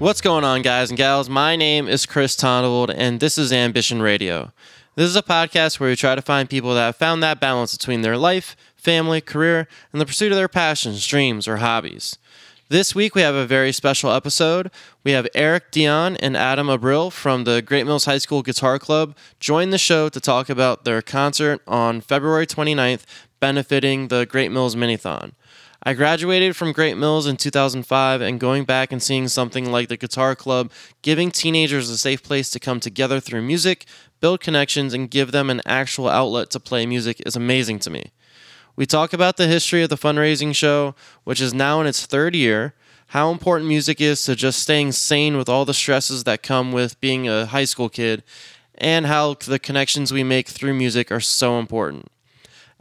What's going on, guys and gals? My name is Chris Tondold, and this is Ambition Radio. This is a podcast where we try to find people that have found that balance between their life, family, career, and the pursuit of their passions, dreams, or hobbies. This week we have a very special episode. We have Eric Dion and Adam Abril from the Great Mills High School Guitar Club join the show to talk about their concert on February 29th benefiting the Great Mills Minithon. I graduated from Great Mills in 2005 and going back and seeing something like the Guitar Club giving teenagers a safe place to come together through music, build connections, and give them an actual outlet to play music is amazing to me. We talk about the history of the fundraising show, which is now in its third year, how important music is to just staying sane with all the stresses that come with being a high school kid, and how the connections we make through music are so important.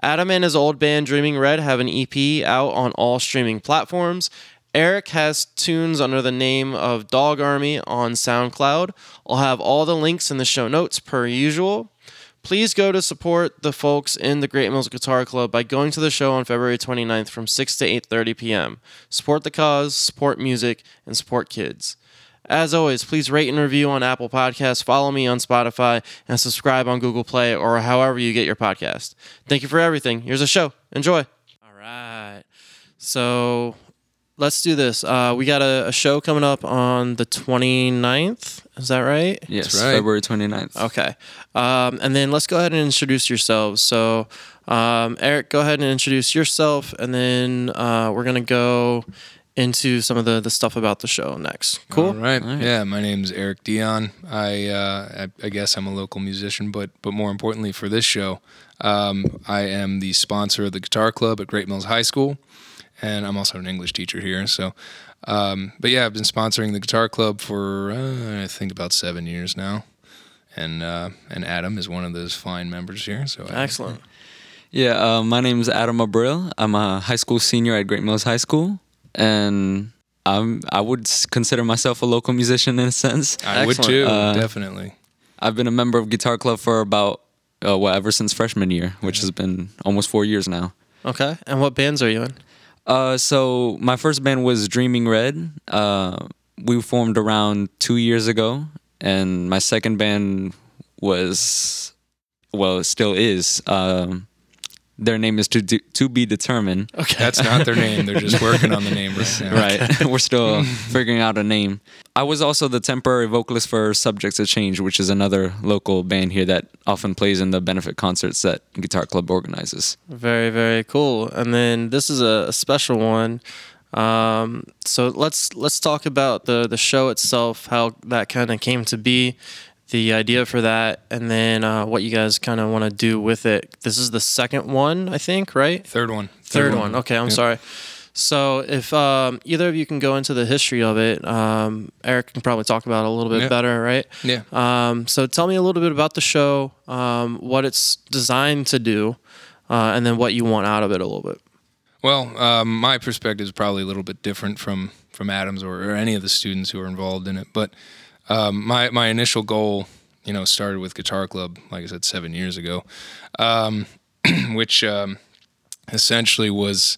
Adam and his old band Dreaming Red have an EP out on all streaming platforms. Eric has tunes under the name of Dog Army on SoundCloud. I'll have all the links in the show notes per usual. Please go to support the folks in the Great Mills Guitar Club by going to the show on February 29th from 6 to 8:30 p.m. Support the cause, support music, and support kids. As always, please rate and review on Apple Podcasts, follow me on Spotify, and subscribe on Google Play or however you get your podcast. Thank you for everything. Here's a show. Enjoy. All right. So let's do this. Uh, we got a, a show coming up on the 29th. Is that right? Yes, right. February 29th. Okay. Um, and then let's go ahead and introduce yourselves. So, um, Eric, go ahead and introduce yourself, and then uh, we're going to go into some of the, the stuff about the show next. Cool? All right. All right. Yeah, my name's Eric Dion. I, uh, I I guess I'm a local musician, but but more importantly for this show, um, I am the sponsor of the Guitar Club at Great Mills High School, and I'm also an English teacher here. So, um, but yeah, I've been sponsoring the Guitar Club for uh, I think about seven years now, and uh, and Adam is one of those fine members here. So I, Excellent. Yeah, uh, my name is Adam Abril. I'm a high school senior at Great Mills High School, and I'm I would consider myself a local musician in a sense. I would too, Uh, definitely. I've been a member of Guitar Club for about uh, well ever since freshman year, which has been almost four years now. Okay. And what bands are you in? Uh, so my first band was Dreaming Red. Uh, we formed around two years ago, and my second band was, well, it still is. Um, their name is to Do- to be determined. Okay. That's not their name. They're just working on the name right now. Right, we're still figuring out a name. I was also the temporary vocalist for Subjects of Change, which is another local band here that often plays in the benefit concerts that Guitar Club organizes. Very, very cool. And then this is a, a special one. Um, so let's let's talk about the the show itself, how that kind of came to be, the idea for that, and then uh, what you guys kind of want to do with it. This is the second one, I think, right? Third one. Third one. Okay, I'm Yep. sorry. So if um, either of you can go into the history of it, um, Eric can probably talk about it a little bit Yeah. better, right? Yeah. Um, so tell me a little bit about the show, um, what it's designed to do, uh, and then what you want out of it a little bit. Well, um, my perspective is probably a little bit different from from Adams or, or any of the students who are involved in it. But um, my my initial goal, you know, started with Guitar Club, like I said, seven years ago, um, which um, essentially was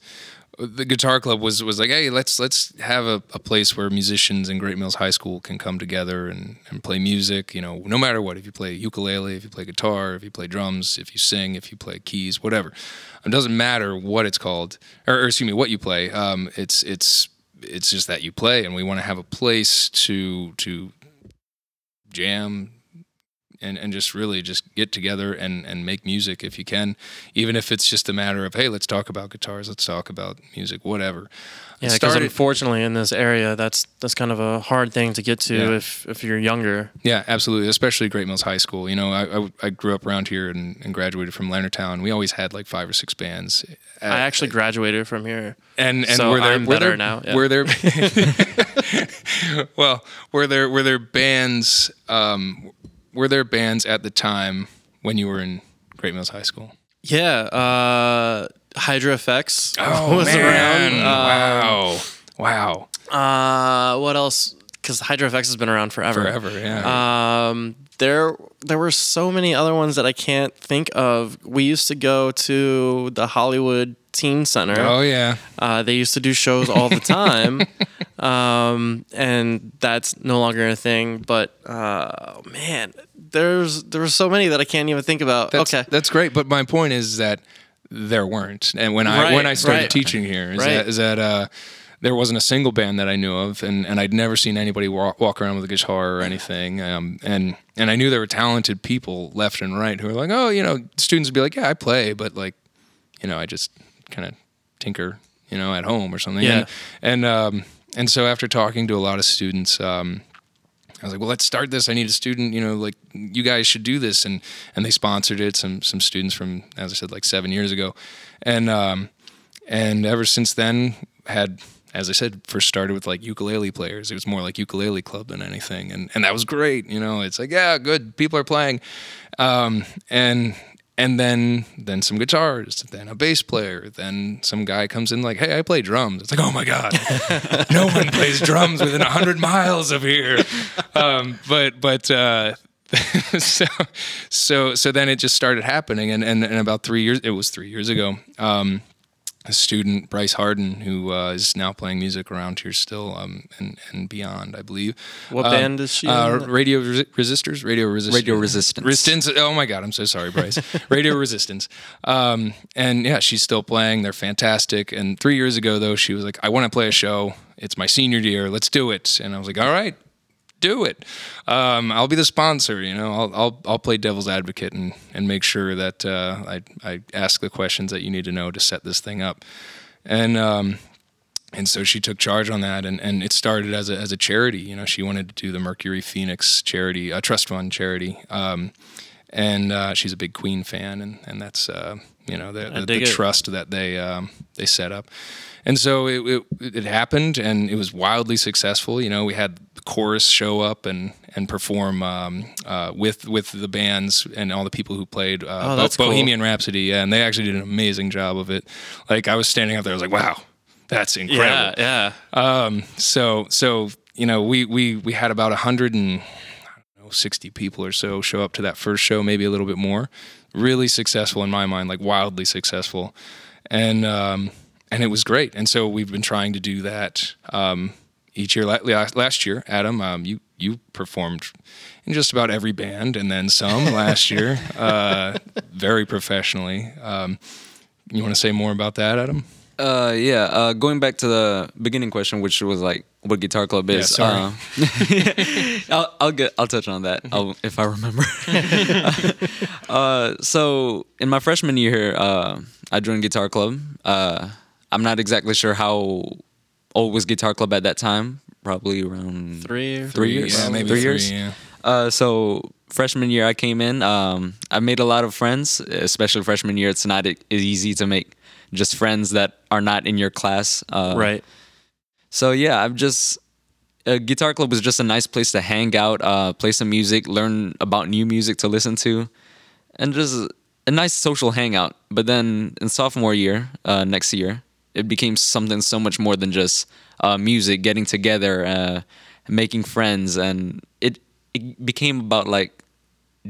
the Guitar Club was was like, hey, let's let's have a, a place where musicians in Great Mills High School can come together and, and play music. You know, no matter what, if you play ukulele, if you play guitar, if you play drums, if you sing, if you play keys, whatever, it doesn't matter what it's called, or, or excuse me, what you play. Um, it's it's it's just that you play, and we want to have a place to to jam and, and just really just get together and, and make music if you can, even if it's just a matter of hey, let's talk about guitars, let's talk about music, whatever. Yeah, because unfortunately in this area, that's that's kind of a hard thing to get to Yeah. if if you're younger. Yeah, absolutely. Especially Great Mills High School. You know, I, I, I grew up around here and, and graduated from Leonardtown. We always had like five or six bands. I actually graduated from here. and and so were there I'm were better there, now, yeah. Were there well were there were there bands um, were there bands at the time when you were in Great Mills High School? Yeah, uh, Hydra Effects was around. Um, wow, wow, Uh, what else? Because Hydra Effects has been around forever. forever. Yeah. Um, there there were so many other ones that I can't think of. We used to go to the Hollywood teen center. Oh yeah. Uh, they used to do shows all the time, um, and that's no longer a thing. But uh, man, there's there's so many that I can't even think about. That's, okay, that's great. But my point is that there weren't, and when I Right, when I started right. teaching here, is Right. that is that uh, there wasn't a single band that I knew of, and, and I'd never seen anybody walk, walk around with a guitar or anything. Um, and and I knew there were talented people left and right who were like, oh, you know, students would be like, yeah, I play, but like, you know, I just kind of tinker, you know, at home or something. Yeah. And and um, and so after talking to a lot of students, um, I was like, well, let's start this. I need a student, you know, like you guys should do this. And, and they sponsored it. Some, some students from, as I said, like seven years ago. And, um, and ever since then had, as I said, first started with like ukulele players. It was more like ukulele club than anything. And, and that was great. You know, it's like, yeah, good. People are playing. Um, and, and then then some guitars, then a bass player, then some guy comes in like, "Hey, I play drums." It's like, "Oh my god, no one plays drums within hundred miles of here." Um, but but uh, so so so then it just started happening, and and, and about three years, it was three years ago. Um, a student, Bryce Harden, who uh, is now playing music around here still um, and and beyond, I believe. What Um, band is she Uh, in? Radio Resi- Resistors. Radio Resistors. Radio Resistance. Resistance. Oh my God, I'm so sorry, Bryce. Radio Resistance. Um, and yeah, she's still playing. They're fantastic. And three years ago, though, she was like, "I want to play a show. It's my senior year. Let's do it." And I was like, "All right." Do it. Um, I'll be the sponsor. You know, I'll I'll, I'll play devil's advocate and, and make sure that uh, I I ask the questions that you need to know to set this thing up. And um, and so she took charge on that and, and it started as a, as a charity you know she wanted to do the mercury phoenix charity a trust fund charity um, and uh, she's a big queen fan and, and that's uh, you know the, the, the trust that they um, they set up and so it, it, it happened and it was wildly successful you know we had the chorus show up and and perform um, uh, with with the bands and all the people who played uh, Oh, Bo- cool. Bohemian Rhapsody yeah and they actually did an amazing job of it like I was standing up there I was like wow that's incredible Yeah, yeah. um, so so you know we we we had about a hundred and I don't know, sixty people or so show up to that first show, maybe a little bit more. Really successful in my mind, like wildly successful, and um, and it was great. And so we've been trying to do that um, each year. La- la- Last year, Adam, um, you you performed in just about every band, and then some last year, uh, very professionally. Um, you want to say more about that, Adam? Uh, yeah. Uh, going back to the beginning question, which was like what Guitar Club is. sorry. Uh, I'll, I'll get. I'll touch on that I'll, if I remember. uh, so in my freshman year, uh, I joined Guitar Club. Uh, I'm not exactly sure how old was Guitar Club at that time. Probably around Three. three years. Yeah, maybe three, three, years. yeah. Uh, so freshman year, I came in. Um, I made a lot of friends, especially freshman year. It's not easy to make just friends that are not in your class. Uh, Right. So yeah, I'm just. A guitar club was just a nice place to hang out, uh, play some music, learn about new music to listen to, and just a nice social hangout. But then in sophomore year, uh, next year, it became something so much more than just uh, music, getting together, uh, making friends, and it it became about like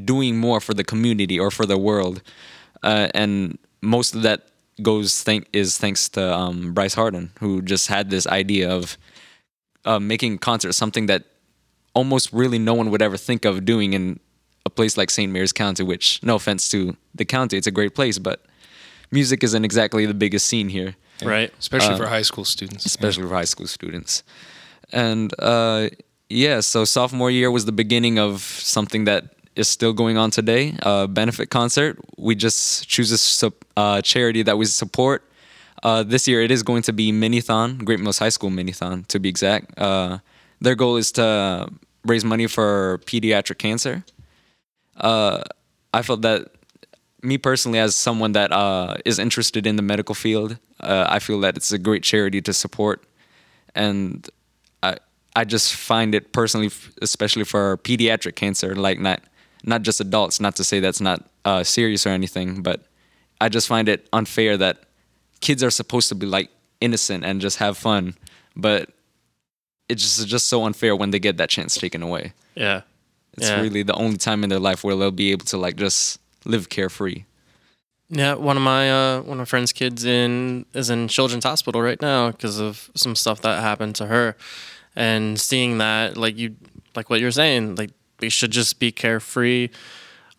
doing more for the community or for the world, uh, and most of that goes thank is thanks to um, Bryce Harden, who just had this idea of uh, making concerts something that almost really no one would ever think of doing in a place like St. Mary's County. Which, no offense to the county, it's a great place, but music isn't exactly the biggest scene here Right. especially for high school students. especially for high school students. And uh, yeah, so sophomore year was the beginning of something that is still going on today. A benefit concert. We just choose a sup- uh, charity that we support. Uh, this year it is going to be Minithon, Great Mills High School Minithon to be exact. Uh, their goal is to raise money for pediatric cancer. Uh, I felt that me personally, as someone that uh, is interested in the medical field, uh, I feel that it's a great charity to support, and I I just find it personally, especially for pediatric cancer, like not not just adults. Not to say that's not uh, serious or anything, but I just find it unfair that kids are supposed to be like innocent and just have fun, but it's just just so unfair when they get that chance taken away. Yeah. It's Yeah. really the only time in their life where they'll be able to like just live carefree. Yeah, one of my uh, one of my friend's kids in is in Children's Hospital right now because of some stuff that happened to her, and seeing that, like you, like what you're saying, like they should just be carefree.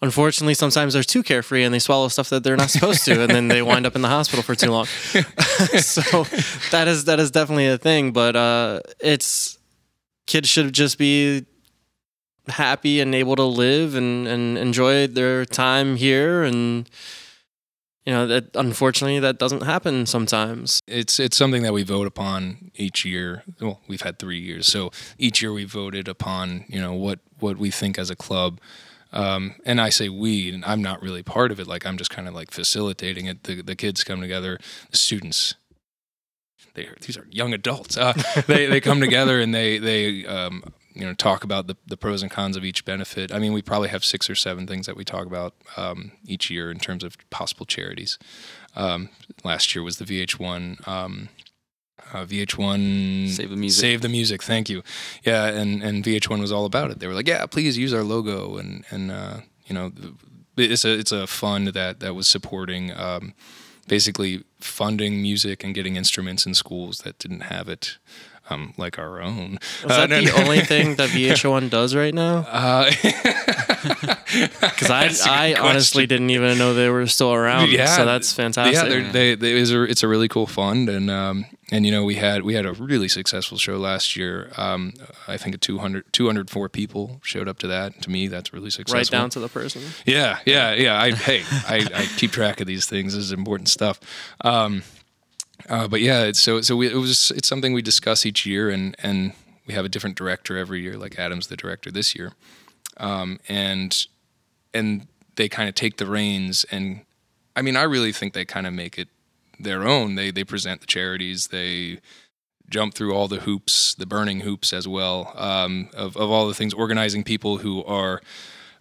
Unfortunately, sometimes they're too carefree and they swallow stuff that they're not supposed to, and then they wind up in the hospital for too long. so that is that is definitely a thing, but uh, it's kids should just be happy and able to live and, and enjoy their time here and you know that unfortunately that doesn't happen sometimes It's it's something that we vote upon each year. Well, we've had three years, so each year we voted upon you know what what we think as a club. Um, and I say we, and I'm not really part of it. Like I'm just kind of like facilitating it. The the kids come together, the students. They these are young adults. Uh, they they come together and they they um, you know talk about the, the pros and cons of each benefit. I mean, we probably have six or seven things that we talk about um, each year in terms of possible charities. Um, last year was the VH1 um, uh, VH1 Save the Music. Save the music. Thank you. Yeah, and and VH1 was all about it. They were like, yeah, please use our logo, and and uh, you know, it's a it's a fund that that was supporting. Um, basically funding music and getting instruments in schools that didn't have it um, like our own is that Uh, no, the no. only thing that vh1 does right now Uh, because i, a good I honestly didn't even know they were still around Yeah, so that's fantastic Yeah, they're- they, they, it's, a, it's a really cool fund, and um, and you know we had we had a really successful show last year. Um, I think 200, 204 people showed up to that. To me, that's really successful. right down to the person Yeah, yeah, yeah. I hey, I, I keep track of these things. This is important stuff. Um, uh, but yeah, so so we, it was it's something we discuss each year, and and we have a different director every year. Like Adam's the director this year, um, and and they kind of take the reins. And I mean, I really think they kind of make it their own. They they present the charities. They jump through all the hoops, the burning hoops as well, um, of of all the things, organizing people who are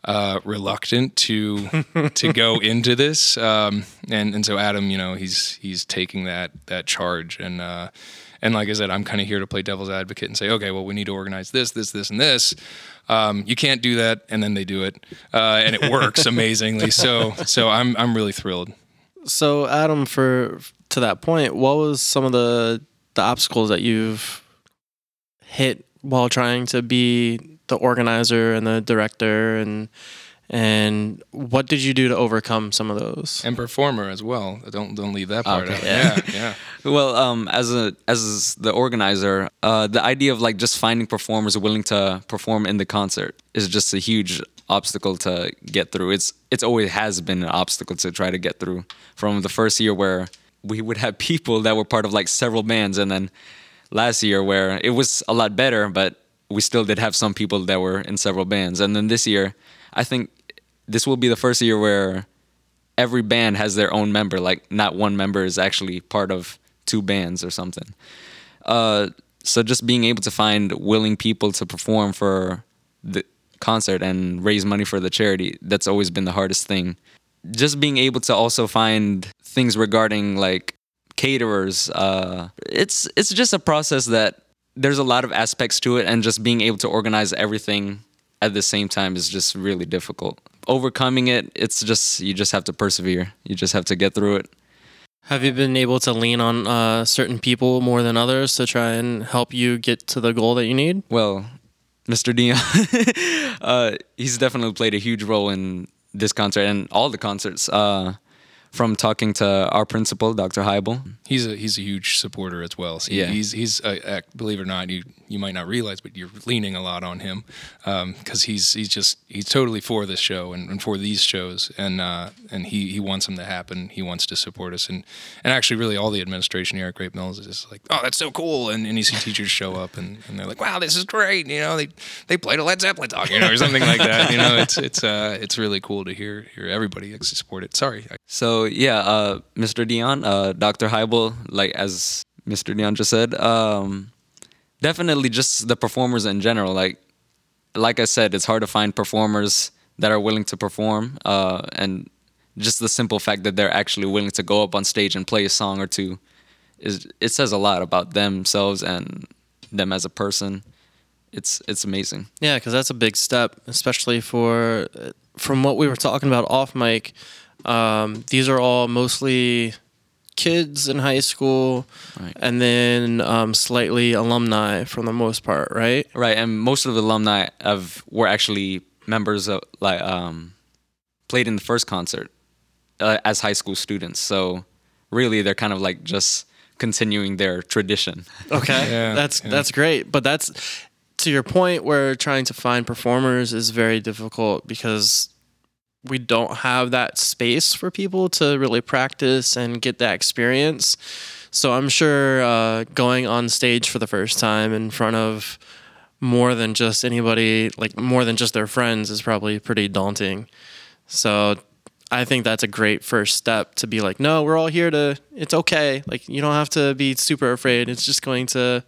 uh, reluctant to to go into this, um, and and so Adam, you know, he's he's taking that that charge, and uh, and like I said, I'm kind of here to play devil's advocate and say, okay, well, we need to organize this, this, this, and this. Um, you can't do that, and then they do it, uh, and it works amazingly. So so I'm I'm really thrilled. so adam for to that point what was some of the the obstacles that you've hit while trying to be the organizer and the director and and what did you do to overcome some of those and performer as well. Don't don't leave that part Okay. out. Yeah. Yeah, yeah. Well, um, as a as the organizer, uh, the idea of like just finding performers willing to perform in the concert is just a huge obstacle to get through. It's it's always has been an obstacle to try to get through. From the first year where we would have people that were part of like several bands, and then last year where it was a lot better, but we still did have some people that were in several bands, and then this year, I think this will be the first year where every band has their own member. Like not one member is actually part of two bands or something. Uh, so just being able to find willing people to perform for the concert and raise money for the charity that's always been the hardest thing. Just being able to also find things regarding like caterers. Uh, it's it's just a process that there's a lot of aspects to it, and just being able to organize everything at the same time is just really difficult. Overcoming it, it's just you just have to persevere. You just have to get through it. Have you been able to lean on uh, certain people more than others to try and help you get to the goal that you need? Well, Mr. Dion, uh, he's definitely played a huge role in this concert and all the concerts. Uh, from talking to our principal, Dr. Heibel. He's a he's a huge supporter as well. So Yeah. he's he's uh, believe it or not, you you might not realize, but you're leaning a lot on him because he's he's just he's totally for this show and, and for these shows, and uh, and he he wants them to happen. He wants to support us, and and actually, really, all the administration here at Great Mills is just like, oh, that's so cool, and, and you see teachers show up, and, and they're like, wow, this is great. You know, they they played a Led Zeppelin song, you know, or something like that. You know, it's it's uh it's really cool to hear hear everybody actually support it. Sorry, I- So yeah, uh, Mr. Dion, uh, Dr. Heibel, like as Mr. Dion just said, um, definitely just the performers in general. Like, like I said, it's hard to find performers that are willing to perform, uh, and just the simple fact that they're actually willing to go up on stage and play a song or two is it says a lot about themselves and them as a person. It's it's amazing. Yeah, because that's a big step, especially for from what we were talking about off mic. Um, these are all mostly kids in high school, Right. and then um, slightly alumni for the most part, right? Right, and most of the alumni of were actually members of like um, played in the first concert uh, as high school students. So really, they're kind of like just continuing their tradition. Okay, Yeah, that's yeah. that's great. But that's to your point where trying to find performers is very difficult because we don't have that space for people to really practice and get that experience. So I'm sure uh, going on stage for the first time in front of more than just anybody, like more than just their friends, is probably pretty daunting. So I think that's a great first step to be like, no, we're all here to, it's okay. Like, you don't have to be super afraid. It's just going to,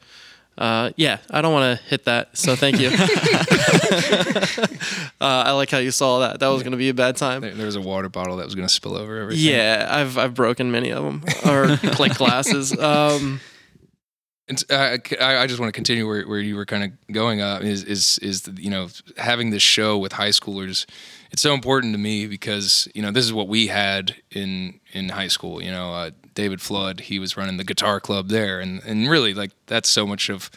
uh, yeah, I don't want to hit that. So thank you. uh, I like how you saw that. That was going to be a bad time. There, there was a water bottle that was going to spill over everything. Yeah, I've, I've broken many of them or like glasses. Um, And, uh, I, I just want to continue where, where you were kind of going. Uh, is is is you know having this show with high schoolers? It's so important to me because you know this is what we had in in high school. You know, uh, David Flood, he was running the guitar club there, and and really like that's so much of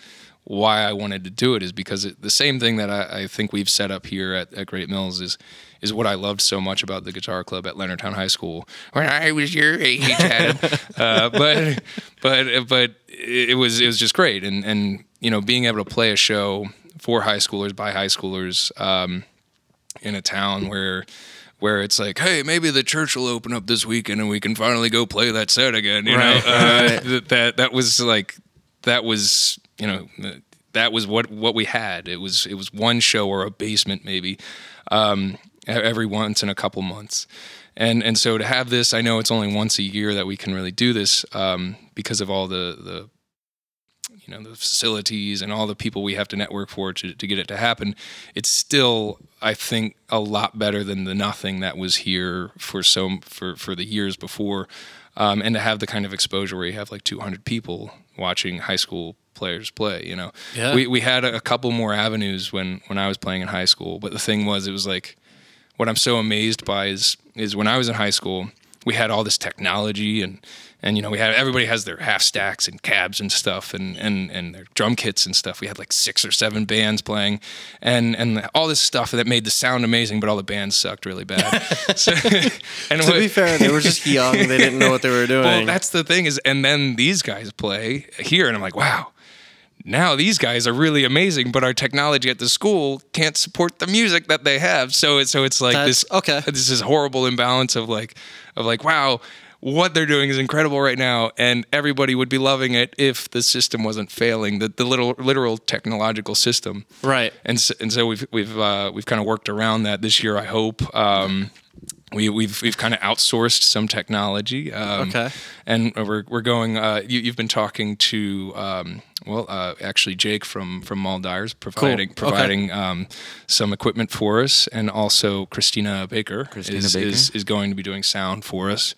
why I wanted to do it is because it, the same thing that I, I think we've set up here at, at Great Mills is is what I loved so much about the guitar club at Leonardtown High School. When I was your age, Adam. uh, but but but it was it was just great, and and you know being able to play a show for high schoolers by high schoolers um, in a town where where it's like, hey, maybe the church will open up this weekend and we can finally go play that set again. You Right, know, uh, that, that that was like that was you know that was what what we had. It was it was one show or a basement maybe um, every once in a couple months. And and so to have this, I know it's only once a year that we can really do this um, because of all the the you know the facilities and all the people we have to network for to, to get it to happen it's still i think a lot better than the nothing that was here for so for for the years before um, and to have the kind of exposure where you have like 200 people watching high school players play you know Yeah. we, we had a, a couple more avenues when when i was playing in high school but the thing was it was like what I'm so amazed by is is when I was in high school, we had all this technology and and you know we had everybody has their half stacks and cabs and stuff and and and their drum kits and stuff. We had like six or seven bands playing and and all this stuff that made the sound amazing, but all the bands sucked really bad. so, and to what- be fair, they were just young. They didn't know what they were doing. well, that's the thing is, and then these guys play here, and I'm like, wow. Now these guys are really amazing, but our technology at the school can't support the music that they have. So it's so it's like That's- this okay. This is horrible imbalance of like of like wow, what they're doing is incredible right now, and everybody would be loving it if the system wasn't failing, the the little literal technological system right. and so, and so we've we've uh, we've kind of worked around that this year. I hope um, we we've we've kind of outsourced some technology. Um, Okay. and we're we're going. Uh, you, you've been talking to um, well, uh, actually Jake from from Mal Dyer's providing Okay. providing um, some equipment for us, and also Christina Baker, Christina is, Baker. is is going to be doing sound for us.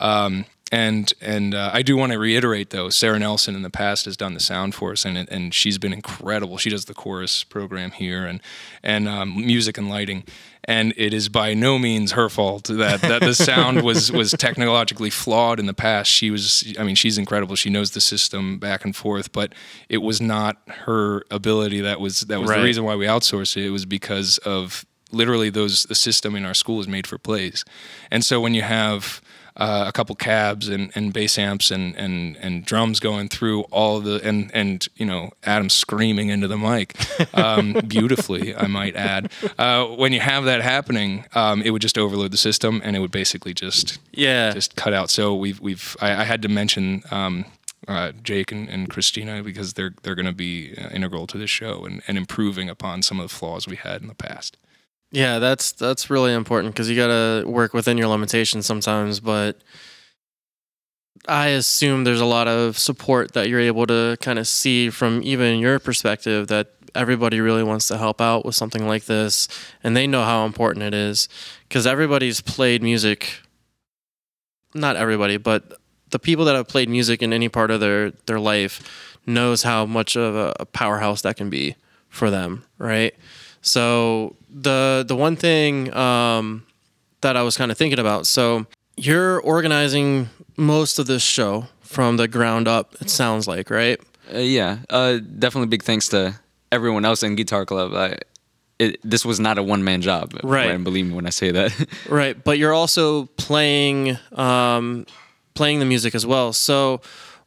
Um, and and uh, I do want to reiterate though, Sarah Nelson in the past has done the sound for us, and and she's been incredible. She does the chorus program here, and and um, music and lighting, and it is by no means her fault that that the sound was was technologically flawed in the past. She was, I mean, she's incredible. She knows the system back and forth, but it was not her ability that was that was Right. the reason why we outsourced it. It was because of literally those the system in our school is made for plays, and so when you have uh, a couple cabs and, and bass amps and, and, and drums going through all the and and you know Adam screaming into the mic um, beautifully I might add uh, when you have that happening um, it would just overload the system and it would basically just Yeah. just cut out so we've we've I, I had to mention um, uh, Jake and, and Christina because they're they're going to be uh, integral to this show and, and improving upon some of the flaws we had in the past. Yeah, that's that's really important because you got to work within your limitations sometimes. But I assume there's a lot of support that you're able to kind of see from even your perspective that everybody really wants to help out with something like this, and they know how important it is because everybody's played music. Not everybody, but the people that have played music in any part of their their life knows how much of a, a powerhouse that can be for them, right? So the the one thing um, that I was kind of thinking about. So you're organizing most of this show from the ground up. It sounds like, right? Uh, yeah, uh, definitely big thanks to everyone else in Guitar Club. I, it, this was not a one man job, Right. And believe me when I say that. Right, but you're also playing um, playing the music as well. So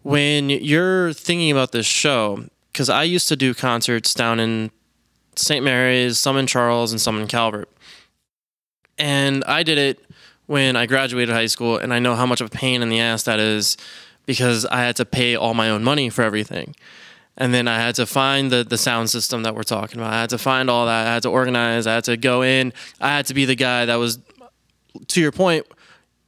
when you're thinking about this show, because I used to do concerts down in St. Mary's, some in Charles, and some in Calvert, and I did it when I graduated high school, and I know how much of a pain in the ass that is because I had to pay all my own money for everything. And then I had to find the, the sound system that we're talking about. I had to find all that. I had to organize. I had to go in. I had to be the guy that was to your point,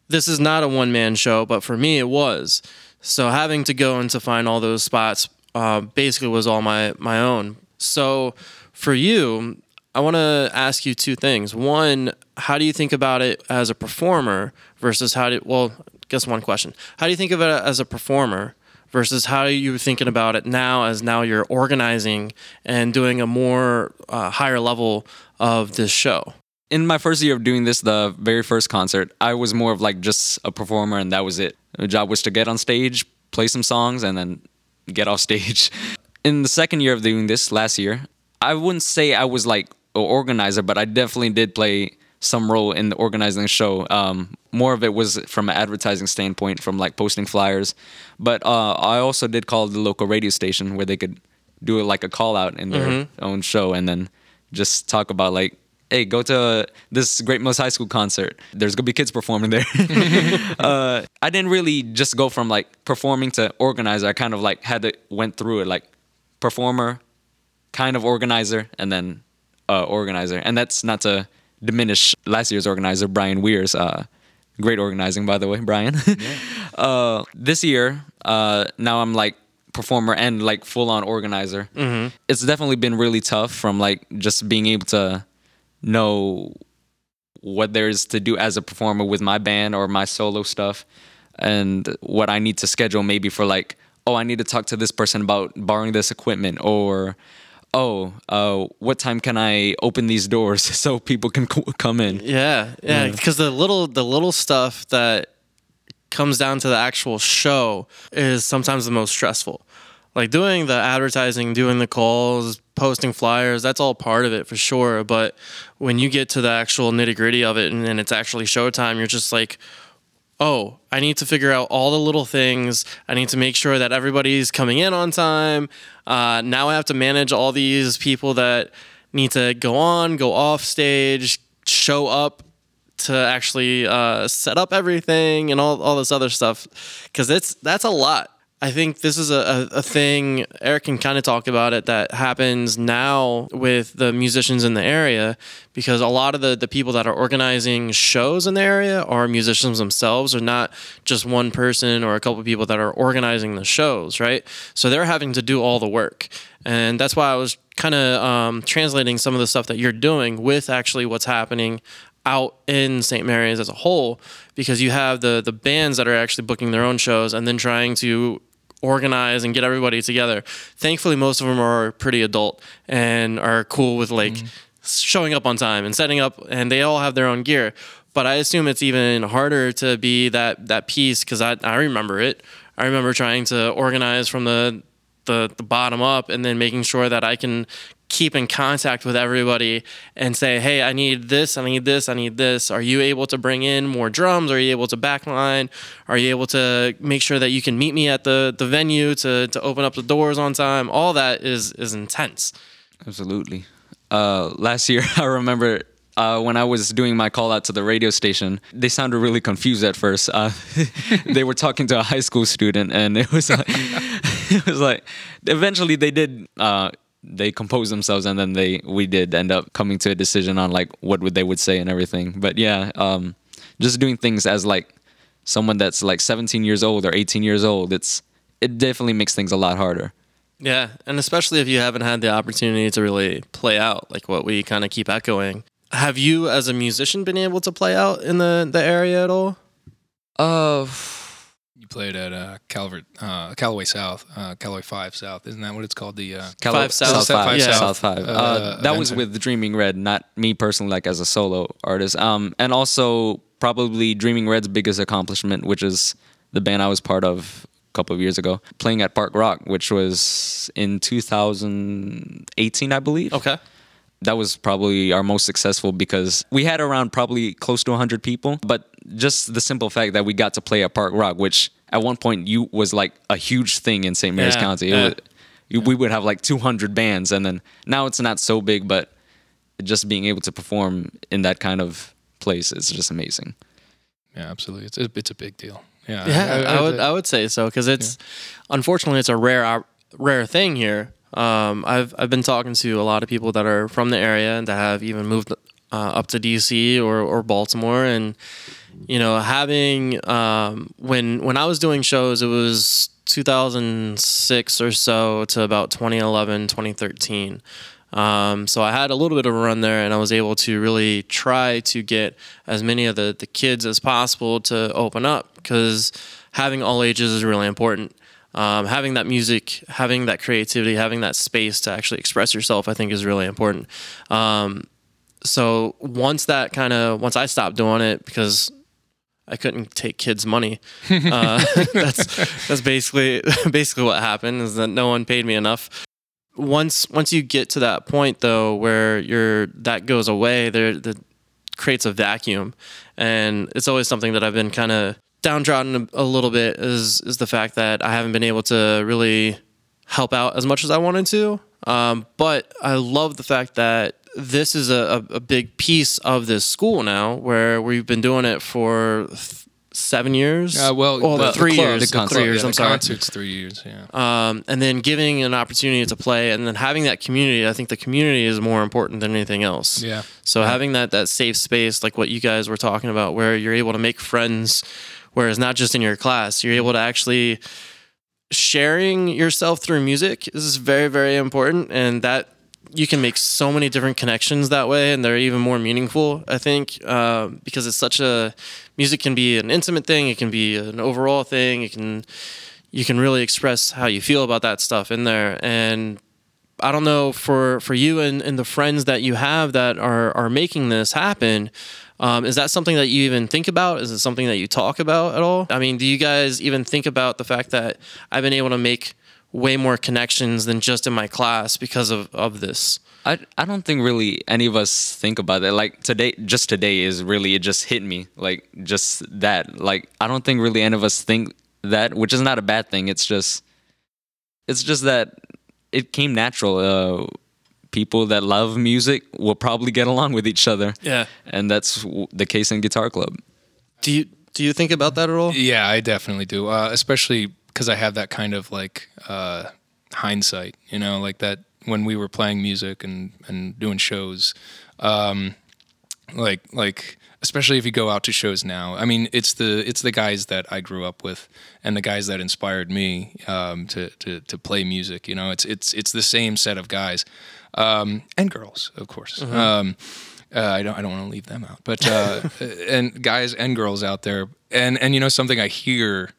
this is not a one man show, but for me it was. So having to go and to find all those spots uh, basically was all my my own. So for you, I want to ask you two things. One, how do you think about it as a performer versus how do well, guess one question. How do you think of it as a performer versus how are you thinking about it now as now you're organizing and doing a more uh, higher level of this show? in my first year of doing this, the very first concert, I was more of like just a performer, and that was it. The job was to get on stage, play some songs, and then get off stage. In the second year of doing this last year, I wouldn't say I was like an organizer, but I definitely did play some role in the organizing the show. Um, more of it was from an advertising standpoint, from like posting flyers. But uh, I also did call the local radio station where they could do it like a call out in their own show, and then just talk about like hey, go to this Great Mills High School concert. There's gonna be kids performing there. uh, I didn't really just go from like performing to organizer. I kind of like had to went through it like performer, kind of organizer, and then uh, organizer. And that's not to diminish last year's organizer, Brian Weir's. Uh, great organizing, by the way, Brian. uh, this year, uh, now I'm like performer and like full on organizer. It's definitely been really tough from like just being able to know what there is to do as a performer with my band or my solo stuff and what I need to schedule maybe for like oh I need to talk to this person about borrowing this equipment or oh uh, what time can I open these doors so people can co- come in Yeah, yeah, because the little the little stuff that comes down to the actual show is sometimes the most stressful. Like doing the advertising, doing the calls, posting flyers, that's all part of it for sure. But when you get to the actual nitty gritty of it and then it's actually showtime, you're just like, oh, I need to figure out all the little things. I need to make sure that everybody's coming in on time. Uh, now I have to manage all these people that need to go on, go off stage, show up to actually uh, set up everything and all, all this other stuff because it's that's a lot. I think this is a, a, a thing Eric can kind of talk about it that happens now with the musicians in the area because a lot of the, the people that are organizing shows in the area are musicians themselves or not just one person or a couple of people that are organizing the shows, right? So they're having to do all the work. And that's why I was kind of um, translating some of the stuff that you're doing with actually what's happening out in St. Mary's as a whole because you have the the bands that are actually booking their own shows and then trying to organize and get everybody together. Thankfully most of them are pretty adult and are cool with like mm-hmm. showing up on time and setting up and they all have their own gear. But I assume it's even harder to be that that piece cuz I I remember it. I remember trying to organize from the the, the bottom up and then making sure that I can keep in contact with everybody and say, hey, I need this, I need this, I need this. Are you able to bring in more drums? Are you able to backline? Are you able to make sure that you can meet me at the, the venue to, to open up the doors on time? All that is is intense. Absolutely. Uh, last year, I remember uh, when I was doing my call out to the radio station, they sounded really confused at first. Uh, they were talking to a high school student, and it was like, it was like eventually they did. Uh, they composed themselves, and then they we did end up coming to a decision on like what would they would say and everything. But yeah, um, just doing things as like someone that's like 17 years old or 18 years old, it's it definitely makes things a lot harder. Yeah, and especially if you haven't had the opportunity to really play out, like what we kind of keep echoing. Have you, as a musician, been able to play out in the, the area at all? Uh, played at uh, Calvert, uh, Callaway South, uh, Callaway Five South. Isn't that what it's called? The uh, Cal- Five South. South Five, Five South, South, Five. uh, Uh, that was with Dreaming Red, not me personally, like as a solo artist. Um, and also probably Dreaming Red's biggest accomplishment, which is the band I was part of a couple of years ago, playing at Park Rock, which was in 2018, I believe. Okay. that was probably our most successful because we had around probably close to 100 people but just the simple fact that we got to play at park rock which at one point you was like a huge thing in st mary's Yeah, county yeah. was- you- we would have like 200 bands and then now it's not so big but just being able to perform in that kind of place is just amazing yeah, absolutely. It's a, it's a big deal. Yeah, Yeah, I, would I would say so because it's unfortunately it's a rare rare thing here. Um, I've I've been talking to a lot of people that are from the area and that have even moved uh, up to DC or or Baltimore, and you know having um, when when I was doing shows, it was 2006 or so to about 2011, 2013. Um, so I had a little bit of a run there, and I was able to really try to get as many of the, the kids as possible to open up because having all ages is really important. Um, having that music, having that creativity, having that space to actually express yourself, I think is really important. Um, so once that kind of once I stopped doing it because I couldn't take kids' money. Uh, that's that's basically basically what happened is that no one paid me enough. Once once you get to that point though, where you're that goes away, there that creates a vacuum, and it's always something that I've been kind of downtrodden a, a little bit is is the fact that I haven't been able to really help out as much as I wanted to. Um, but I love the fact that this is a, a, big piece of this school now, where we've been doing it for th- seven years. Uh, well, well, the- three the club- years, the concert, three years. the I'm sorry. concert's three years. Yeah. Um, and then giving an opportunity to play, and then having that community. I think the community is more important than anything else. Yeah. So having that that safe space, like what you guys were talking about, where you're able to make friends, whereas not just in your class, you're able to actually sharing yourself through music is very very important, and that you can make so many different connections that way, and they're even more meaningful. I think um, because it's such a music can be an intimate thing, it can be an overall thing, it can you can really express how you feel about that stuff in there and I don't know for for you and, and the friends that you have that are are making this happen. Um, is that something that you even think about? Is it something that you talk about at all? I mean, do you guys even think about the fact that I've been able to make way more connections than just in my class because of, of this? I, I don't think really any of us think about that. Like today, just today is really it just hit me like just that. Like I don't think really any of us think that, which is not a bad thing. It's just it's just that it came natural. Uh, people that love music will probably get along with each other, Yeah. and that's the case in Guitar Club. Do you do you think about that at all? Yeah, I definitely do. Uh, especially because I have that kind of like uh, hindsight, you know, like that when we were playing music and and doing shows, um, like like especially if you go out to shows now. I mean, it's the it's the guys that I grew up with and the guys that inspired me um, to, to to play music. You know, it's it's it's the same set of guys um, and girls, of course. Um, uh, I don't I don't want to leave them out, but uh, and guys and girls out there, and and you know something I hear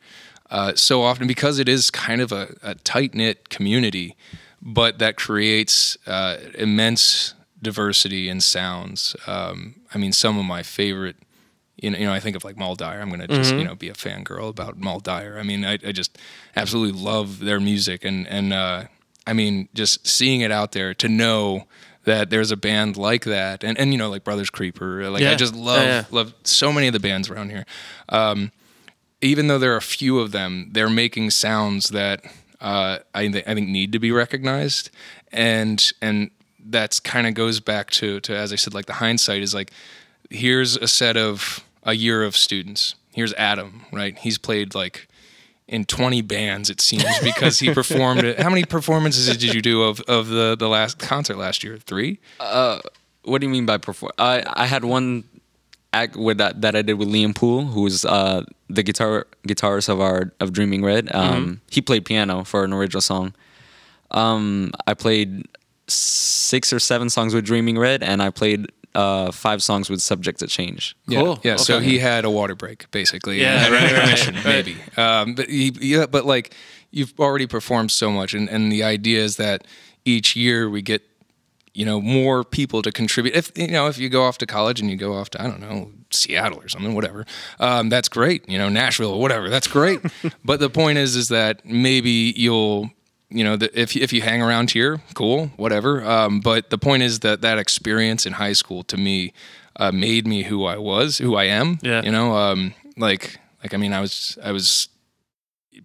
uh, so often because it is kind of a, a tight knit community, but that creates uh, immense diversity in sounds. Um, I mean, some of my favorite. You know, you know, I think of like Mal Dyer. I'm gonna just, you know, be a fangirl about Mal Dyer. I mean, I, I just absolutely love their music, and and uh, I mean, just seeing it out there to know that there's a band like that, and and you know, like Brothers Creeper. Like I just love Yeah, yeah. love so many of the bands around here. Um, even though there are a few of them, they're making sounds that uh, I, th- I think need to be recognized, and and that's kind of goes back to to as I said, like the hindsight is like here's a set of a year of students. Here's Adam, right? He's played like in 20 bands it seems because he performed it. How many performances did you do of of the the last concert last year? 3? What do you mean by perform? I I had one act with that that I did with Liam Poole, who's uh, the guitar guitarist of our of Dreaming Red. Um, He played piano for an original song. Um, I played six or seven songs with Dreaming Red, and I played uh, five songs with subject to change. Yeah, Cool. yeah. So Okay. he had a water break basically. Yeah, and right, right, right. maybe. Um, but he, yeah, but like you've already performed so much, and and the idea is that each year we get you know more people to contribute. If you know if you go off to college and you go off to I don't know Seattle or something, whatever, um, that's great. You know Nashville or whatever, that's great. but the point is, is that maybe you'll you know, the, if if you hang around here, cool, whatever. Um, but the point is that that experience in high school to me uh, made me who I was, who I am. Yeah. You know, um, like like I mean, I was I was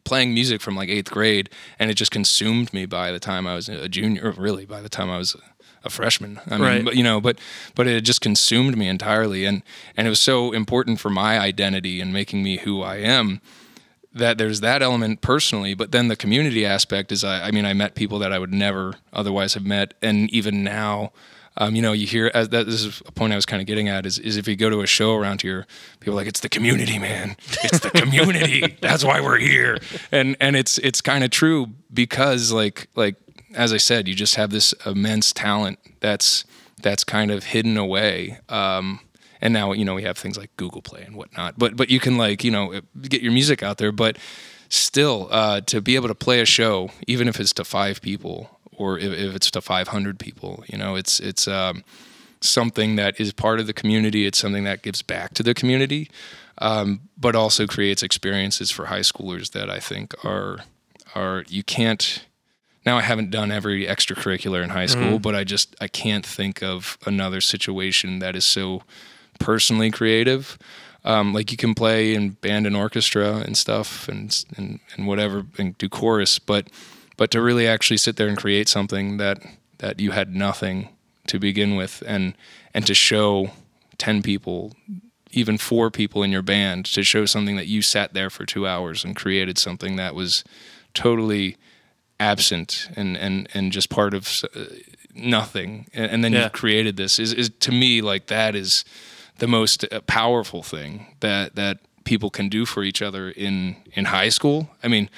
playing music from like eighth grade, and it just consumed me by the time I was a junior. Really, by the time I was a freshman. I mean, Right. but you know, but but it just consumed me entirely, and and it was so important for my identity and making me who I am that there's that element personally, but then the community aspect is I, I mean I met people that I would never otherwise have met, and even now, um, you know, you hear as that this is a point I was kind of getting at is is if you go to a show around here, people are like it's the community, man, it's the community. That's why we're here, and and it's it's kind of true because like like as I said, you just have this immense talent that's that's kind of hidden away. Um, and now you know we have things like Google Play and whatnot. But but you can like you know get your music out there. But still, uh, to be able to play a show, even if it's to five people or if, if it's to five hundred people, you know, it's it's um, something that is part of the community. It's something that gives back to the community, um, but also creates experiences for high schoolers that I think are are you can't. Now I haven't done every extracurricular in high school, but I just I can't think of another situation that is so personally creative. Um, like you can play in band and orchestra and stuff and, and and whatever and do chorus, but but to really actually sit there and create something that that you had nothing to begin with and and to show 10 people even four people in your band to show something that you sat there for 2 hours and created something that was totally absent and and and just part of uh, nothing and, and then Yeah. you've created this is, is to me like that is the most uh, powerful thing that that people can do for each other in in high school i mean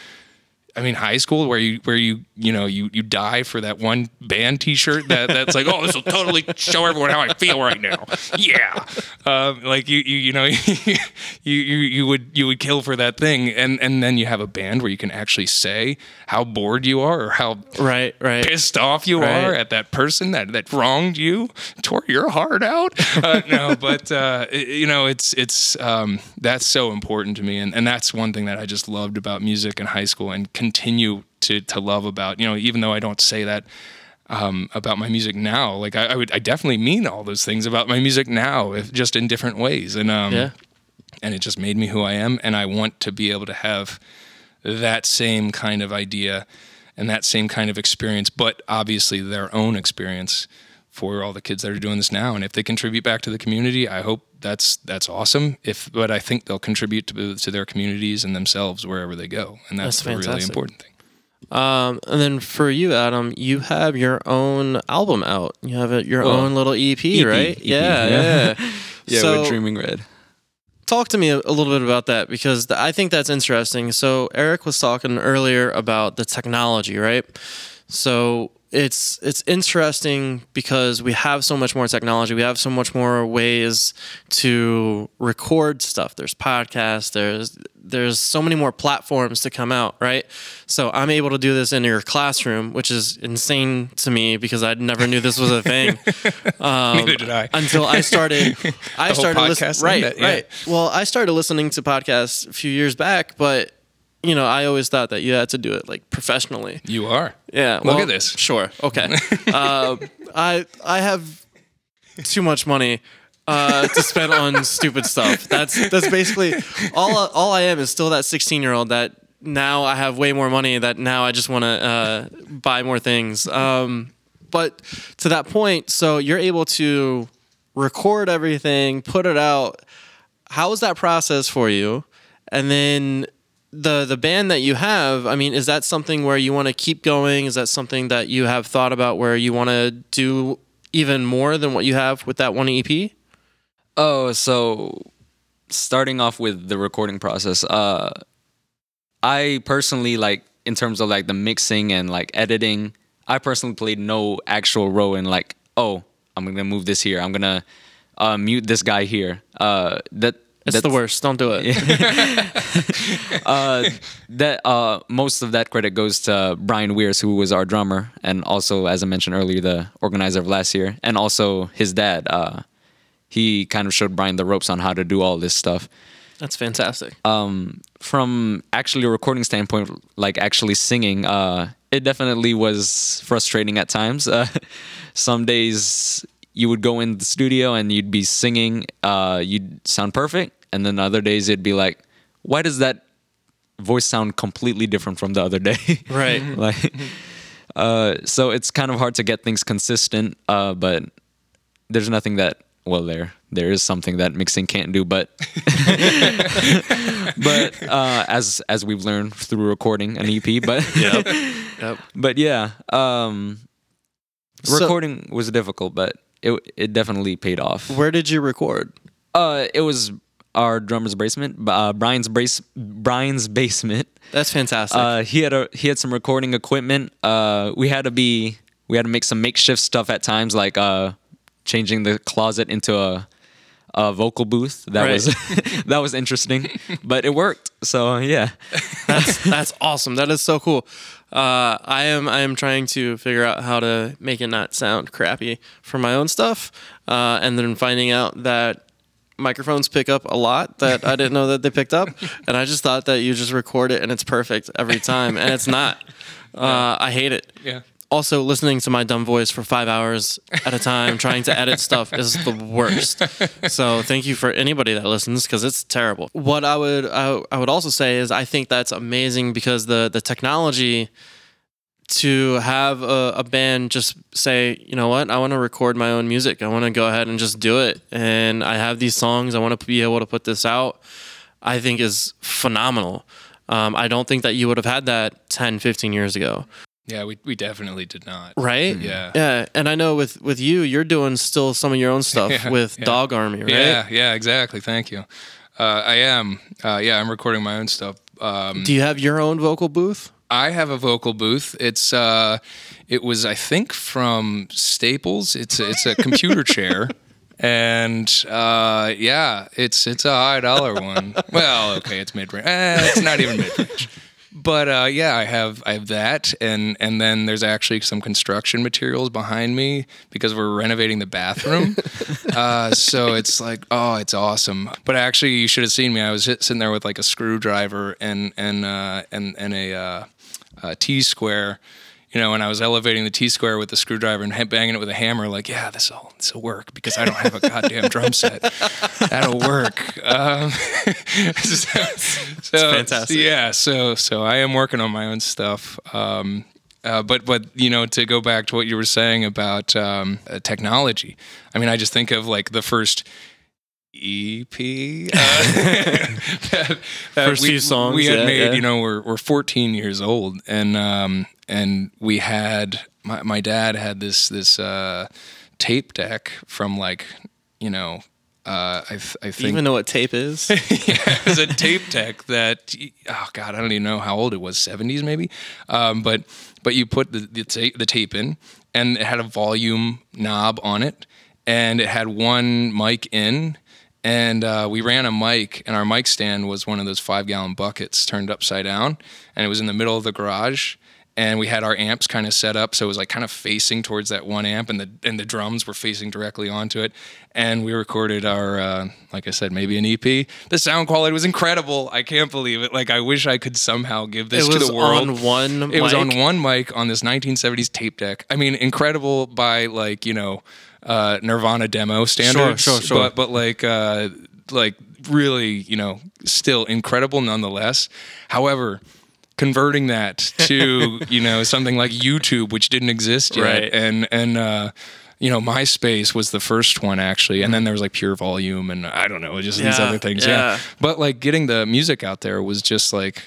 I mean, high school where you where you you know you you die for that one band T-shirt that that's like, oh, this will totally show everyone how I feel right now. Yeah, um, like you you you know you you you would you would kill for that thing, and and then you have a band where you can actually say how bored you are or how Right, right. pissed off you Right. are at that person that, that wronged you, tore your heart out. Uh, no, but uh, you know, it's it's um, that's so important to me, and, and that's one thing that I just loved about music in high school, and continue to to love about. You know, even though I don't say that. Um, about my music now, like I, I would, I definitely mean all those things about my music now, if just in different ways, and um, Yeah. and it just made me who I am. And I want to be able to have that same kind of idea and that same kind of experience, but obviously their own experience for all the kids that are doing this now. And if they contribute back to the community, I hope that's that's awesome. If but I think they'll contribute to, to their communities and themselves wherever they go, and that's, That's the really important thing. Um, and then for you, Adam, you have your own album out. You have a, your Well, own little EP, EP, right? EP, yeah, yeah. yeah. Yeah, so, with Dreaming Red. talk to me a, a little bit about that because I think that's interesting. So Eric was talking earlier about the technology, right? So it's it's interesting because we have so much more technology. We have so much more ways to record stuff. There's podcasts. There's there's so many more platforms to come out, right? So I'm able to do this in your classroom, which is insane to me because I never knew this was a thing. Um, Neither did I. until I started. I started listening. Right, that- yeah. right. Well, I started listening to podcasts a few years back, but you know, I always thought that you had to do it like professionally. You are. Yeah. Look well, at this. Sure. Okay. uh, I I have too much money uh, to spend on stupid stuff. That's that's basically all. All I am is still that sixteen year old that now I have way more money. That now I just want to uh, buy more things. Um, but to that point, so you're able to record everything, put it out. How was that process for you? And then the the band that you have, I mean, is that something where you want to keep going? Is that something that you have thought about where you want to do even more than what you have with that one EP? Oh, so starting off with the recording process, uh I personally like in terms of like the mixing and like editing, I personally played no actual role in like, oh, I'm gonna move this here. I'm gonna uh, mute this guy here. Uh, that It's the worst. Don't do it. uh, that uh, most of that credit goes to Brian Weirs, who was our drummer, and also, as I mentioned earlier, the organizer of last year, and also his dad. Uh, he kind of showed Brian the ropes on how to do all this stuff. That's fantastic. Um, from actually a recording standpoint, like actually singing, uh, it definitely was frustrating at times. Uh, some days you would go in the studio and you'd be singing, uh, you'd sound perfect, and then other days it'd be like, why does that voice sound completely different from the other day? right. like, uh, so it's kind of hard to get things consistent. Uh, but there's nothing that well, there there is something that mixing can't do, but but uh, as as we've learned through recording an EP, but Yep. Yep. but yeah, um, So- recording was difficult, but it it definitely paid off. Where did you record? Uh, it was our drummer's basement, uh, Brian's brace, Brian's basement. That's fantastic. Uh, he had a he had some recording equipment. Uh, we had to be we had to make some makeshift stuff at times, like uh, changing the closet into a a vocal booth. That Right. was that was interesting, but it worked. So yeah, that's that's awesome. That is so cool. Uh, I am I am trying to figure out how to make it not sound crappy for my own stuff, uh, and then finding out that microphones pick up a lot that I didn't know that they picked up, and I just thought that you just record it and it's perfect every time, and it's not. Uh, I hate it. Yeah. Also, listening to my dumb voice for five hours at a time, trying to edit stuff is the worst. So, thank you for anybody that listens because it's terrible. What I would I, I would also say is I think that's amazing because the the technology to have a, a band just say, you know what, I want to record my own music. I want to go ahead and just do it. And I have these songs. I want to be able to put this out. I think is phenomenal. Um, I don't think that you would have had that 10, 15 years ago. Yeah, we, we definitely did not. Right? Yeah. Yeah. And I know with with you, you're doing still some of your own stuff Yeah, with yeah. Dog Army, right? Yeah, yeah, exactly. Thank you. Uh, I am. Uh, yeah, I'm recording my own stuff. Um, Do you have your own vocal booth? I have a vocal booth. It's uh, it was I think from Staples. It's a, it's a computer chair, and uh, yeah, it's it's a high dollar one. well, okay, it's mid range. Eh, it's not even mid range. But uh, yeah, I have I have that, and and then there's actually some construction materials behind me because we're renovating the bathroom. uh, so it's like, oh, it's awesome. But actually, you should have seen me. I was sitting there with like a screwdriver and and uh, and and a uh, T square. You know, and I was elevating the T square with the screwdriver and banging it with a hammer, like, yeah, this will this will work because I don't have a goddamn drum set. That'll work. Um, so, so- fantastic. Yeah, so so I am working on my own stuff. Um, uh, but but you know to go back to what you were saying about um, uh, technology, I mean I just think of like the first EP, uh, that- that First we, few songs, we had yeah, made. yeah. You know, we're we're 14 years old, and um, and we had my my dad had this this uh, tape deck from like you know. Uh, I, I think even know what tape is? yeah, it was a tape deck that oh god, I don't even know how old it was, seventies maybe. Um, but but you put the the tape, the tape in, and it had a volume knob on it, and it had one mic in. And uh, we ran a mic, and our mic stand was one of those five gallon buckets turned upside down, and it was in the middle of the garage. And we had our amps kind of set up, so it was like kind of facing towards that one amp, and the and the drums were facing directly onto it. And we recorded our, uh, like I said, maybe an EP. The sound quality was incredible. I can't believe it. Like I wish I could somehow give this to the world. on one. It was on one mic on this 1970s tape deck. I mean, incredible by like you know uh, Nirvana demo standards. sure, sure. But but like uh, like really you know still incredible nonetheless. However. Converting that to you know something like YouTube, which didn't exist yet, Right. and and uh, you know MySpace was the first one actually, and then there was like PureVolume, and I don't know, just these other things. yeah. yeah, but like getting the music out there was just like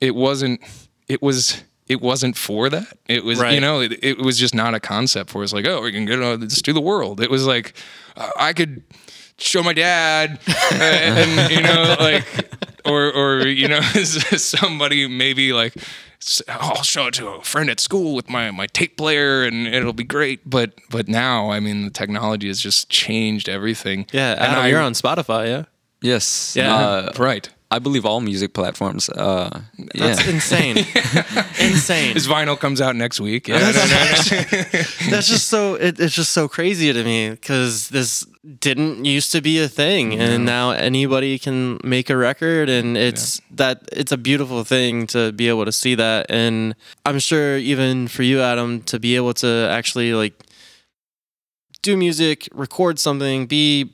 it wasn't it was it wasn't for that it was Right. you know it, it was just not a concept for us like oh we can get on just do the world it was like uh, i could show my dad uh, and you know like or or you know somebody maybe like I'll show it to a friend at school with my, my tape player and it'll be great. But but now, I mean, the technology has just changed everything. Yeah, And I- you're on Spotify, yeah? Yes. Yeah. Uh, right. I believe all music platforms. Uh, That's yeah. insane. insane. His vinyl comes out next week. Yeah, That's just so it, it's just so crazy to me because this didn't used to be a thing and now anybody can make a record and it's that it's a beautiful thing to be able to see that and i'm sure even for you adam to be able to actually like do music record something be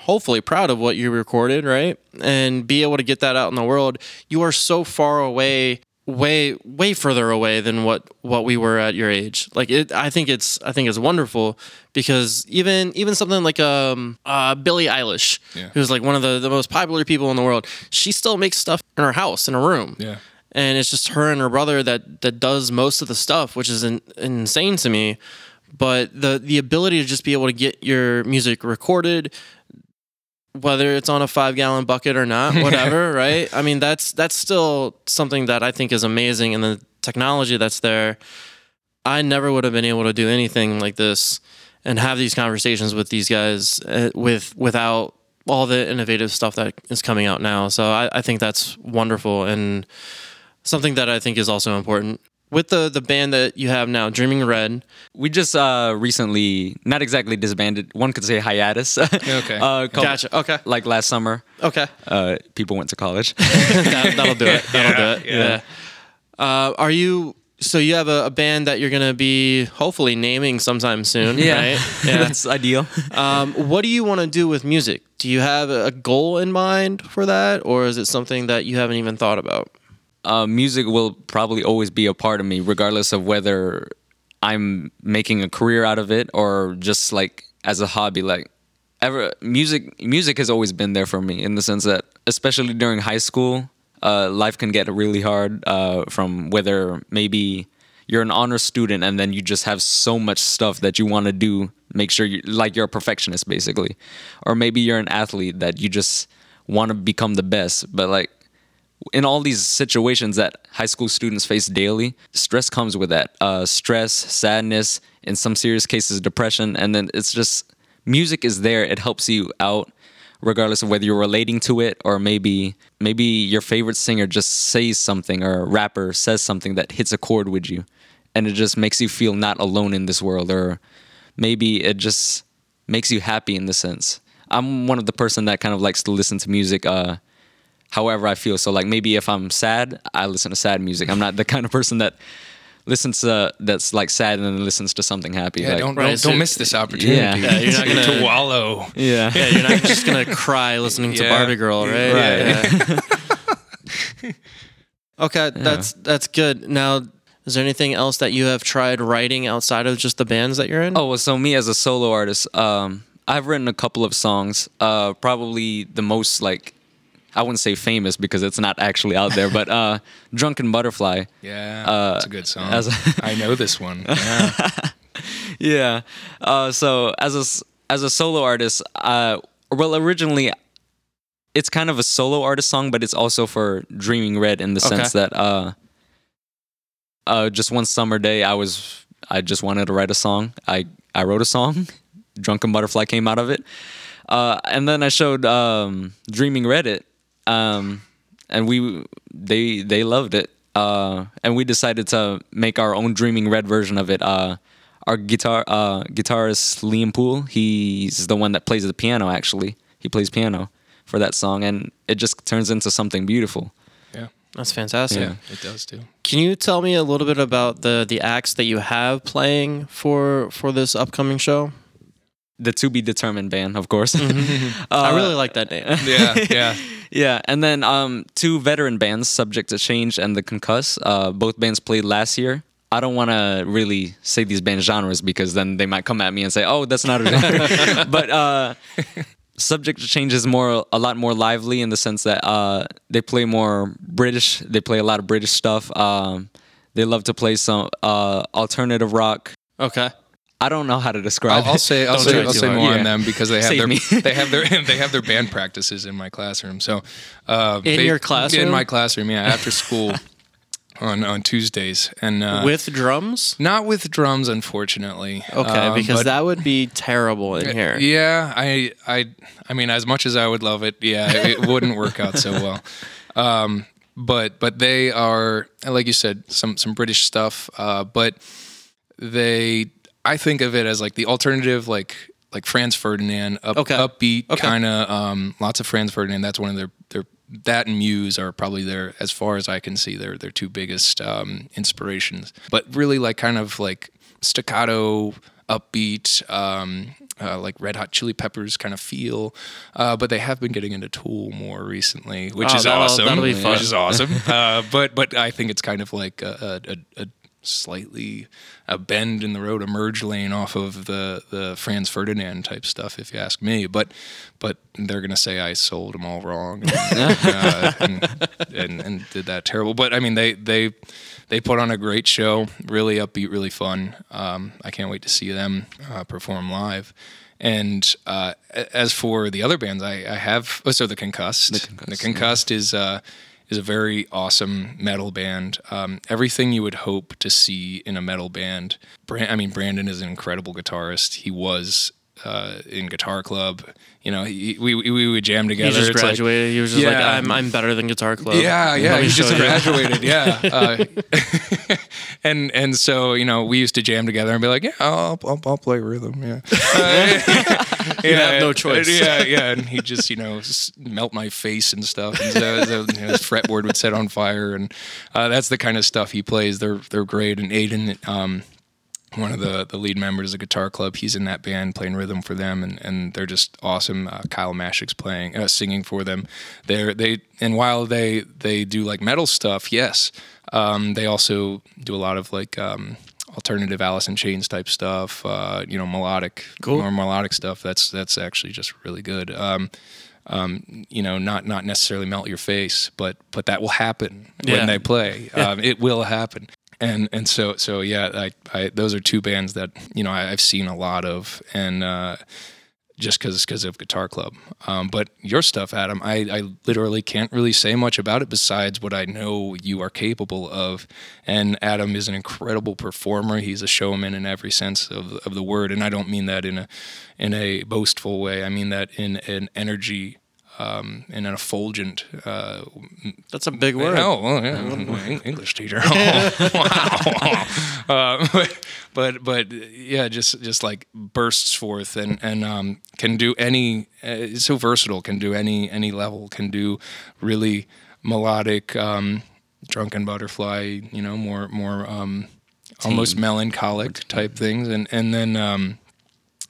hopefully proud of what you recorded right? And be able to get that out in the world. You are so far away way way further away than what what we were at your age. Like it i think it's i think it's wonderful because even even something like um uh billie eilish Yeah. who's like one of the the most popular people in the world she still makes stuff in her house in a room. Yeah. and it's just her and her brother that that does most of the stuff which is in, insane to me. But the the ability to just be able to get your music recorded whether it's on a five gallon bucket or not whatever right? I mean that's that's still something that i think is amazing and the technology that's there. I never would have been able to do anything like this and have these conversations with these guys uh, with without all the innovative stuff that is coming out now. So I, I think that's wonderful and something that I think is also important. With the the band that you have now, Dreaming Red, We just uh, recently, not exactly disbanded. One could say hiatus. Okay. uh, couple- Gotcha. Okay. Like last summer, okay, uh, people went to college. that, that'll do it. That'll do it. Yeah, Yeah. Uh, are you? So you have a, a band that you're gonna be hopefully naming sometime soon, right? Yeah. that's ideal. um, what do you want to do with music? Do you have a goal in mind for that, or is it something that you haven't even thought about? Uh, music will probably always be a part of me, regardless of whether I'm making a career out of it or just like as a hobby. Like ever, music music has always been there for me in the sense that, especially during high school, uh, life can get really hard. Uh, from whether maybe you're an honor student and then you just have so much stuff that you want to do, make sure you like you're a perfectionist basically, or maybe you're an athlete that you just want to become the best, but like in all these situations that high school students face daily, stress comes with that. Uh, stress, sadness, in some serious cases, depression, and then it's just music is there. It helps you out, regardless of whether you're relating to it or maybe maybe your favorite singer just says something or a rapper says something that hits a chord with you, and it just makes you feel not alone in this world, or maybe it just makes you happy in the sense. I'm one of the person that kind of likes to listen to music. Uh, however I feel. So like maybe if I'm sad, I listen to sad music. I'm not the kind of person that listens to that's like sad and then listens to something happy. Yeah, like, don't, Right, don't, so- don't miss this opportunity. Yeah. Yeah, you're not gonna- to wallow. yeah. Yeah, you're not just gonna cry listening to Barbie Girl, right? Right. Yeah. okay, that's that's good. Now, is there anything else that you have tried writing outside of just the bands that you're in? Oh, well, so me as a solo artist, um, I've written a couple of songs. Uh, probably the most like I wouldn't say famous because it's not actually out there, but uh, "Drunken Butterfly." Yeah, Uh, that's a good song. as a- I know this one. Yeah. yeah. Uh, so as a as a solo artist, uh, well, originally it's kind of a solo artist song, but it's also for Dreaming Red in the Okay. sense that uh, uh, just one summer day, I was I just wanted to write a song. I I wrote a song. Drunken Butterfly came out of it, uh, and then I showed um, Dreaming Red it, um, and we they they loved it, uh, and we decided to make our own Dreaming Red version of it. Uh, our guitar uh, guitarist Liam Poole, he's the one that plays the piano. Actually, he plays piano for that song, and it just turns into something beautiful. yeah, That's fantastic. Yeah. it does too. Can you tell me a little bit about the the acts that you have playing for for this upcoming show? The to be determined band, of course. I really like that name. Yeah, yeah. Yeah, and then um, two veteran bands, Subject to Change and The Concuss. Uh, both bands played last year. I don't want to really say these band genres because then they might come at me and say, "Oh, that's not a genre." but uh, Subject to Change is more a lot more lively in the sense that uh, they play more British. They play a lot of British stuff. Um, they love to play some uh, alternative rock. Okay. I don't know how to describe. I'll, I'll say I'll say, I'll say more Yeah. on them because they have Save their me. they have their they have their band practices in my classroom. So uh, In they- your classroom? in my classroom, yeah, after school. on on Tuesdays, and uh, With drums? not with drums, unfortunately. Okay, Um, because but- that would be terrible in here. Yeah, I, I, I mean, as much as I would love it, yeah, it wouldn't work out so well. Um, but but they are, like you said, some some British stuff. Uh, but they, I think of it as like the alternative, like like Franz Ferdinand, up, Okay. upbeat Okay. kind of. Um, lots of Franz Ferdinand. That's one of their their that and Muse are probably their, as far as I can see, their their two biggest um, inspirations. But really, like kind of like staccato, upbeat, um, uh, like Red Hot Chili Peppers kind of feel. Uh, but they have been getting into Tool more recently, which Oh, is that'll- awesome. that'll be fun. Which is awesome. uh, but but I think it's kind of like a, a, a slightly a bend in the road, a merge lane off of the the Franz Ferdinand type stuff, if you ask me. But but they're gonna say I sold them all wrong and, uh, and, and and did that terrible. But I mean they they they put on a great show, really upbeat, really fun. Um, I can't wait to see them uh, perform live. And uh, as for the other bands, I, I have oh, so the Concussed. The Concussed, Concussed, is uh, is a very awesome metal band. Um, everything you would hope to see in a metal band. Brand, I mean, Brandon is an incredible guitarist. He was uh, in Guitar Club. You know, he, we, we would jam together. He just It's like- graduated. he was just like, I'm, I'm better than Guitar Club. yeah, yeah, he just graduated. Yeah, uh, and and so you know we used to jam together and be like, yeah, I'll I'll, I'll play rhythm. Yeah, Uh, You have no choice. Yeah, yeah, and he just you know melt my face and stuff, and so, so, you know, his fretboard would set on fire, and uh, that's the kind of stuff he plays. They're they're great, and Aiden. Um, one of the, the lead members of the Guitar Club. He's in that band playing rhythm for them, and, and they're just awesome. Uh, Kyle Mashik's playing, uh, singing for them. They're they and while they they do like metal stuff, yes, um, they also do a lot of like um, alternative Alice in Chains type stuff. Uh, you know, melodic, Cool. more melodic stuff. That's that's actually just really good. Um, um, you know, not not necessarily melt your face, but but that will happen Yeah. when they play. Um, it will happen. And and so so yeah, I, I those are two bands that you know I, I've seen a lot of, and uh, just because because of Guitar Club. Um, but your stuff, Adam, I, I literally can't really say much about it besides what I know you are capable of. And Adam is an incredible performer. He's a showman in every sense of of the word, and I don't mean that in a in a boastful way. I mean that in an energy. Um, in an effulgent uh, That's a big word. Oh, well, yeah, English teacher. Oh, wow. Uh, but, but but yeah, just just like bursts forth and and um, can do any. Uh, it's so versatile. Can do any any level. Can do really melodic, um, drunken butterfly. You know, more more um, almost melancholic type things, and and then.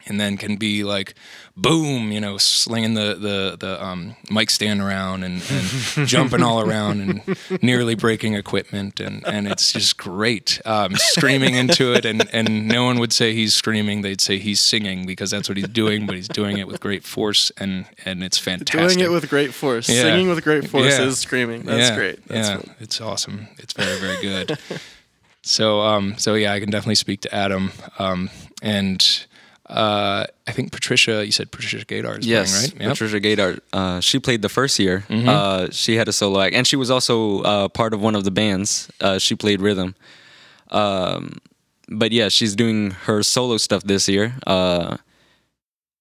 And then can be like boom you know slinging the the the um, mic stand around and, and jumping all around and nearly breaking equipment and and it's just great um, screaming into it and and no one would say he's screaming they'd say he's singing because that's what he's doing but he's doing it with great force and and it's fantastic Doing it with great force. Yeah. Singing with great force Yeah. is screaming. That's yeah, great. That's yeah, it's awesome. It's very very good. so um so yeah, I can definitely speak to Adam. Um and uh I think Patricia, you said Patricia Gaydar is Yes, playing, right? Yep. Patricia Gaydar. Uh, she played the first year. Mm-hmm. Uh, she had a solo act, and she was also uh, part of one of the bands. Uh, she played rhythm. Um, but yeah, she's doing her solo stuff this year. Uh,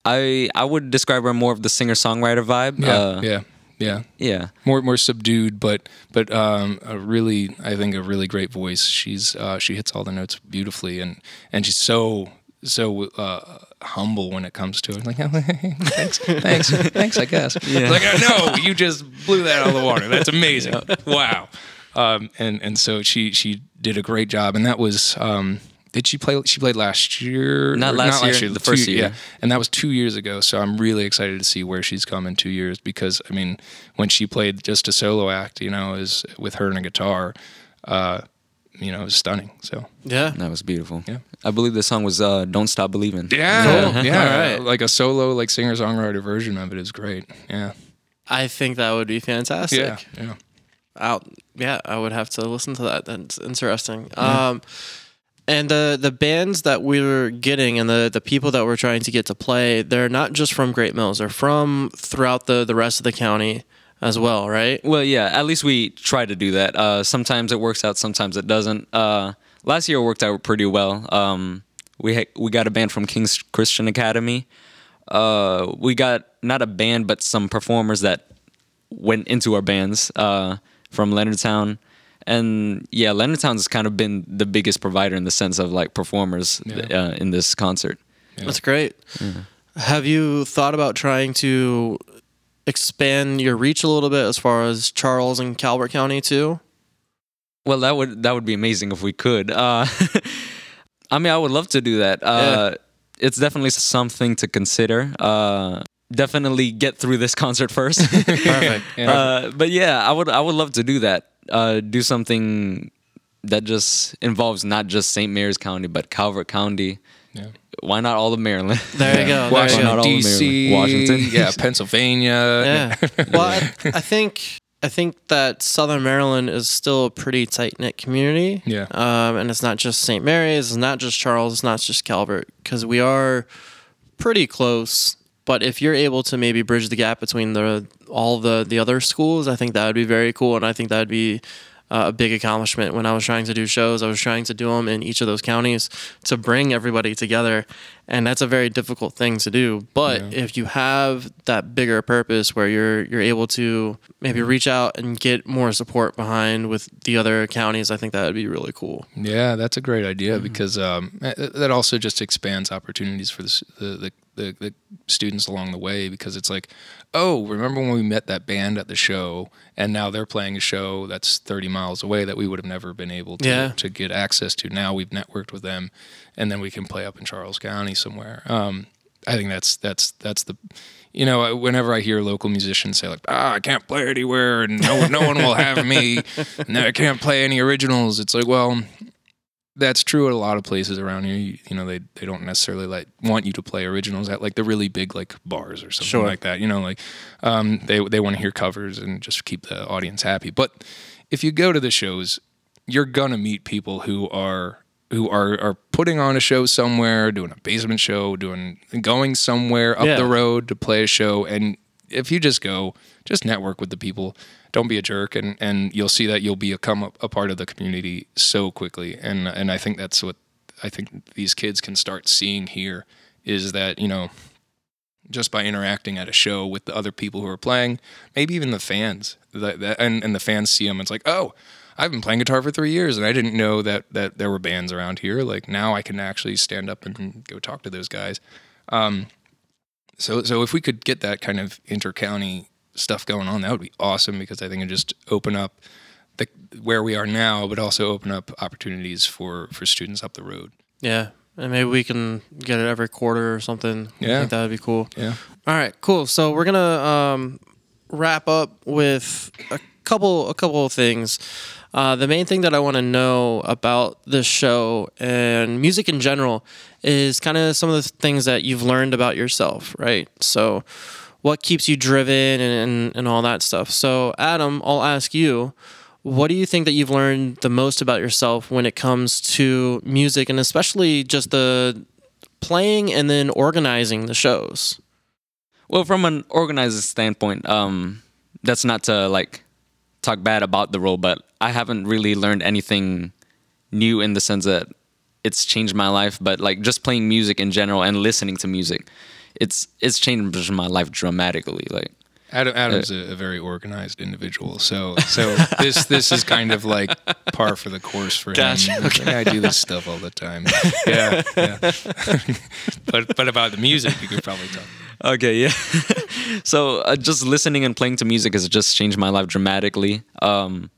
I I would describe her more of the singer songwriter vibe. Yeah, uh, yeah, yeah. yeah. More more subdued, but but um, a really I think a really great voice. She's uh, she hits all the notes beautifully, and and she's so so uh, humble when it comes to it. Like thanks, thanks, thanks. I guess. Yeah. Like no, you just blew that out of the water. That's amazing. Wow. Um, and and so she she did a great job, and that was. Um, did she play? She played last year. Not or last year, the two- first year. Yeah, and that was two years ago. So I'm really excited to see where she's come in two years because I mean, when she played just a solo act, you know, is with her and a guitar, uh, you know, it was stunning. So Yeah. That was beautiful. Yeah. I believe the song was uh, "Don't Stop Believing." yeah, Cool. yeah, All right. like a solo, like singer songwriter version of it is great. Yeah, I think that would be fantastic. yeah, yeah. I'll, yeah, I would have to listen to that. That's interesting. Um, and the the bands that we were getting and the the people that we're trying to get to play, they're not just from Great Mills. They're from throughout the the rest of the county. As well, right? Well, yeah, at least we try to do that. Uh, sometimes it works out, sometimes it doesn't. Uh, last year it worked out pretty well. Um, we ha- we got a band from King's Christian Academy. Uh, we got not a band, but some performers that went into our bands uh, from Leonardtown. And yeah, Leonardtown has kind of been the biggest provider in the sense of like performers Yeah. uh, in this concert. That's great. Have you thought about trying to expand your reach a little bit as far as Charles and Calvert County too? Well, that would that would be amazing if we could. Uh, I mean, I would love to do that. Uh, It's definitely something to consider. Uh, definitely get through this concert first. Perfect. uh, but yeah, I would I would love to do that. Uh, do something that just involves not just St. Mary's County, but Calvert County. Yeah. Why not all of Maryland? There you go. There you Washington Not all of D.C., Maryland. Washington. yeah, Pennsylvania. Yeah. Well, I, I think I think that Southern Maryland is still a pretty tight knit community. Yeah. Um, and it's not just St. Mary's, it's not just Charles, it's not just Calvert, because we are pretty close. But if you're able to maybe bridge the gap between the all the the other schools, I think that would be very cool, and I think that would be uh, a big accomplishment. When I was trying to do shows, I was trying to do them in each of those counties to bring everybody together, and that's a very difficult thing to do. But Yeah. if you have that bigger purpose where you're you're able to maybe reach out and get more support behind with the other counties, I think that would be really cool. Yeah, that's a great idea Mm-hmm. because um, that also just expands opportunities for the, the, the, the, the students along the way because it's like, oh, remember when we met that band at the show and now they're playing a show that's 30 miles away that we would have never been able to, Yeah. to get access to. Now we've networked with them and then we can play up in Charles County somewhere. Um, I think that's that's that's the you know whenever I hear local musicians say like ah I can't play anywhere and no no one will have me and I can't play any originals it's like well that's true at a lot of places around here you, you know they they don't necessarily like want you to play originals at like the really big like bars or something Sure. like that you know like um, they they want to hear covers and just keep the audience happy but if you go to the shows you're gonna meet people who are who are are putting on a show somewhere, doing a basement show, doing going somewhere up Yeah. the road to play a show. And if you just go, just network with the people. Don't be a jerk, and and you'll see that you'll become a, a part of the community so quickly. And and I think that's what I think these kids can start seeing here is that you know just by interacting at a show with the other people who are playing, maybe even the fans, that, and and the fans see them. It's like, oh, I've been playing guitar for three years, and I didn't know that that there were bands around here. Like now, I can actually stand up and go talk to those guys. Um, so so if we could get that kind of inter-county stuff going on, that would be awesome because I think it just open up the where we are now, but also open up opportunities for for students up the road. Yeah. And maybe we can get it every quarter or something. I Yeah. think that would be cool. Yeah. All right, cool. So we're gonna um, wrap up with a couple a couple of things. Uh, the main thing that I want to know about this show and music in general is kind of some of the things that you've learned about yourself, right? So, what keeps you driven and, and, and all that stuff. So, Adam, I'll ask you, what do you think that you've learned the most about yourself when it comes to music and especially just the playing and then organizing the shows? Well, from an organizer standpoint, um, that's not to like talk bad about the role, but I haven't really learned anything new in the sense that it's changed my life. But like just playing music in general and listening to music, it's it's changed my life dramatically. Like Adam, Adam's a, a very organized individual, so so this this is kind of like par for the course for Gotcha, him. Yeah, I do this stuff all the time. Yeah, yeah. but but about the music, you could probably talk. Okay, yeah. so uh, just listening and playing to music has just changed my life dramatically. Um,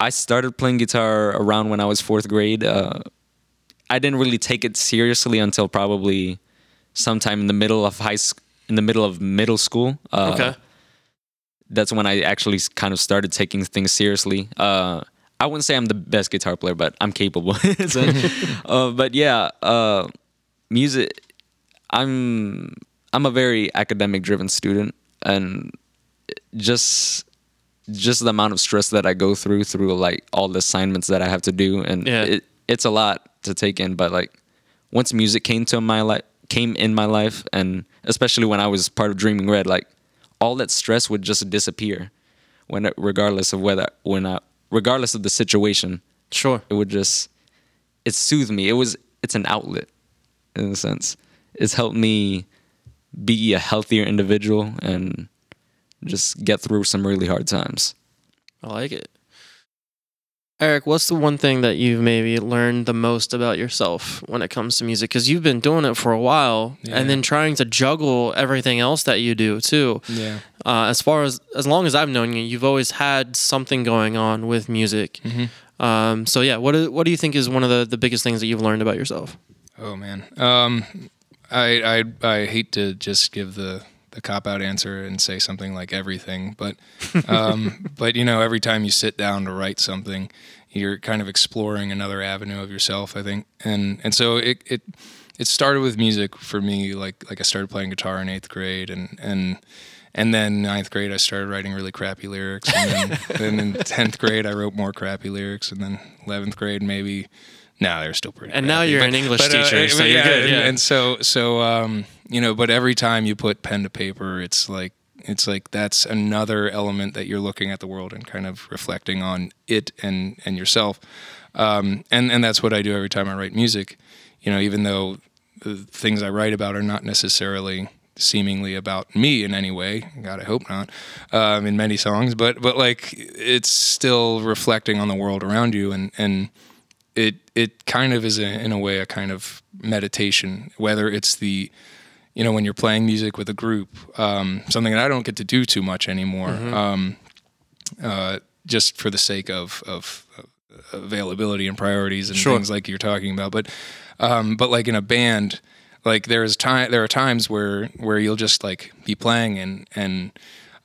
I started playing guitar around when I was fourth grade. Uh, I didn't really take it seriously until probably sometime in the middle of high school, in the middle of middle school. Uh, Okay. That's when I actually kind of started taking things seriously. Uh, I wouldn't say I'm the best guitar player, but I'm capable. So, uh, but yeah, uh, music. I'm I'm a very academic driven student, and just just the amount of stress that I go through through like all the assignments that I have to do, and Yeah. it, it's a lot to take in. But like once music came to my life, came in my life, and especially when I was part of Dreaming Red, like all that stress would just disappear when regardless of whether when I regardless of the situation Sure. it would just it soothed me it was it's an outlet in a sense it's helped me be a healthier individual and just get through some really hard times I like it. Eric, what's the one thing that you've maybe learned the most about yourself when it comes to music? Because you've been doing it for a while, Yeah. and then trying to juggle everything else that you do too. Yeah. Uh, as far as as long as I've known you, you've always had something going on with music. Um, so yeah, what do, what do you think is one of the, the biggest things that you've learned about yourself? Oh man, um, I, I I hate to just give the the cop out answer and say something like everything, but um, but you know, every time you sit down to write something, you're kind of exploring another avenue of yourself. I think, and and so it it it started with music for me. Like like I started playing guitar in eighth grade, and and and then ninth grade I started writing really crappy lyrics, and then, then in tenth grade I wrote more crappy lyrics, and then eleventh grade maybe. No, they're still pretty. And now you're but- an English but, uh, teacher, so but you're good, And, yeah. and so so um, you know, but every time you put pen to paper, it's like it's like that's another element that you're looking at the world and kind of reflecting on it and and yourself. Um, and and that's what I do every time I write music. You know, even though the things I write about are not necessarily seemingly about me in any way. God, I hope not. Um, in many songs, but but like it's still reflecting on the world around you, and and it it kind of is a, in a way a kind of meditation. Whether it's the you know when you're playing music with a group, um, something that I don't get to do too much anymore. Um, uh, just for the sake of of availability and priorities and Sure. things like you're talking about. But um, but like in a band, like there is time there are times where where you'll just like be playing and and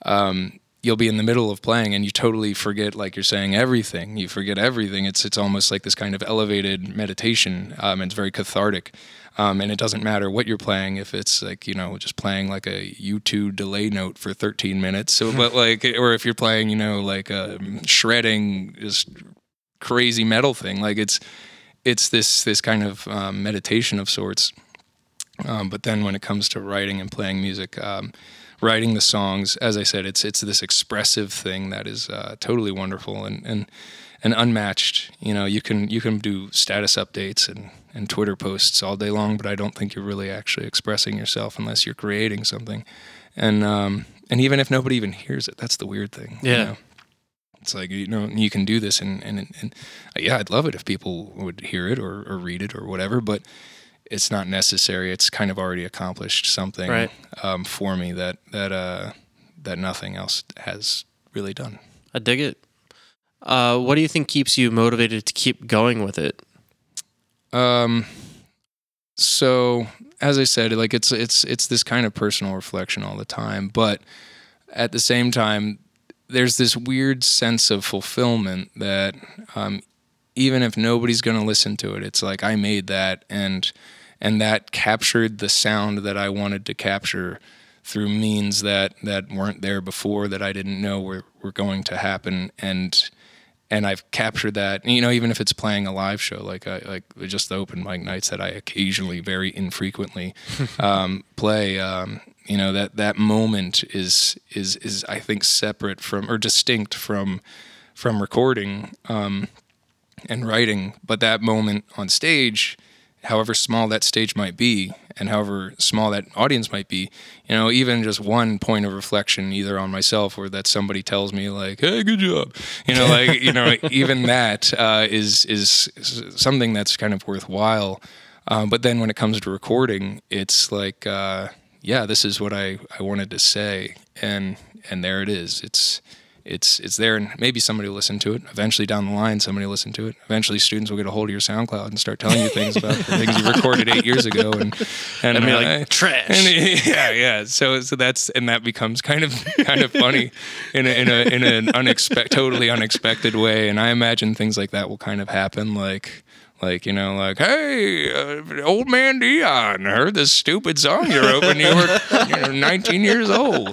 um, you'll be in the middle of playing and you totally forget like you're saying everything. You forget everything. It's it's almost like this kind of elevated meditation. Um, it's very cathartic. Um, and it doesn't matter what you're playing if it's like you know just playing like a U2 delay note for 13 minutes. So, but like, or if you're playing you know like a shredding just crazy metal thing, like it's it's this this kind of um, meditation of sorts. Um, but then when it comes to writing and playing music, um, writing the songs, as I said, it's it's this expressive thing that is uh, totally wonderful and and and unmatched. You know, you can you can do status updates and and Twitter posts all day long, but I don't think you're really actually expressing yourself unless you're creating something. And um, and even if nobody even hears it, that's the weird thing. you Yeah. know? It's like you know you can do this and and, and yeah, I'd love it if people would hear it or, or read it or whatever, but it's not necessary. It's kind of already accomplished something Right. um, for me that that uh, that nothing else has really done. I dig it. Uh, what do you think keeps you motivated to keep going with it? Um, so as I said, like it's it's it's this kind of personal reflection all the time, but at the same time, there's this weird sense of fulfillment that um, even if nobody's going to listen to it, it's like I made that and and that captured the sound that I wanted to capture through means that that weren't there before that I didn't know were were going to happen and and I've captured that. You know, even if it's playing a live show, like I, like just the open mic nights that I occasionally, very infrequently, um, play. Um, you know that that moment is is is I think separate from or distinct from from recording um, and writing, but that moment on stage, however small that stage might be, and however small that audience might be, you know, even just one point of reflection, either on myself or that somebody tells me like, "Hey, good job," you know, like you know, even that uh, is is something that's kind of worthwhile. Um, but then when it comes to recording, it's like, uh, yeah, this is what I, I wanted to say, and and there it is. It's it's it's there, and maybe somebody will listen to it. Eventually, down the line, somebody will listen to it. Eventually, students will get a hold of your SoundCloud and start telling you things about the things you recorded eight years ago, and and I mean, uh, like trash. and yeah, yeah. So so that's and that becomes kind of kind of funny in a, in a in an unexpected, totally unexpected way. And I imagine things like that will kind of happen, like Like you know, like hey, uh, old man Dion, I heard this stupid song you wrote when you were you know 19 years old,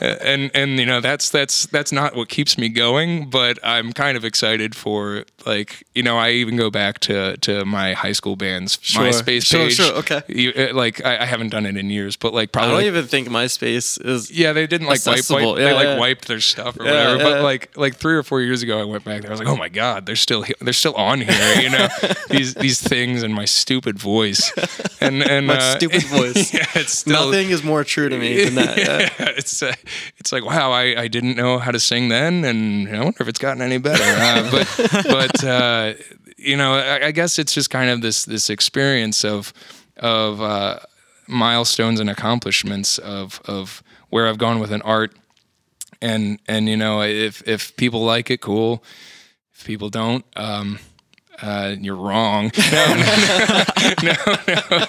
and and you know that's that's that's not what keeps me going. But I'm kind of excited for like you know I even go back to to my high school band's MySpace Sure, page. sure, okay. You, uh, like I, I haven't done it in years, but like probably. I don't like, even think MySpace is. yeah, they didn't like wipe, wipe Yeah, they like yeah. wiped their stuff or Yeah, whatever. But like like three or four years ago, I went back there. I was like, oh my god, they're still he- they're still on here. You know these these things and my stupid voice and and My uh, stupid voice. yeah, it's still. Nothing is more true to me than that. Yeah. Yeah, it's uh, it's like wow, I, I didn't know how to sing then, and I wonder if it's gotten any better. Uh, but but uh, you know, I, I guess it's just kind of this this experience of of uh, milestones and accomplishments of of where I've gone with an art, and and you know, if if people like it, cool. If people don't, um, uh, you're wrong. No, no, no, no.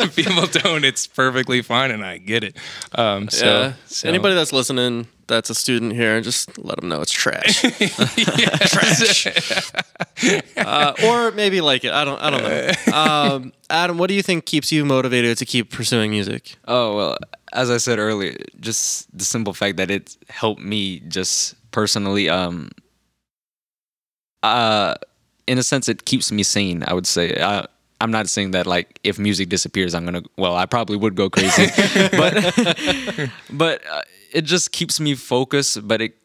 If people don't, it's perfectly fine, and I get it. Um, so, yeah. so- Anybody that's listening that's a student here, just let them know it's trash. trash. uh, or maybe like it. I don't. I don't know. Um, Adam, what do you think keeps you motivated to keep pursuing music? Oh well, as I said earlier, just the simple fact that it helped me just personally. Um, uh, in a sense, it keeps me sane. I would say. I, I'm not saying that like if music disappears, I'm gonna. Well, I probably would go crazy, but but uh, it just keeps me focused. But it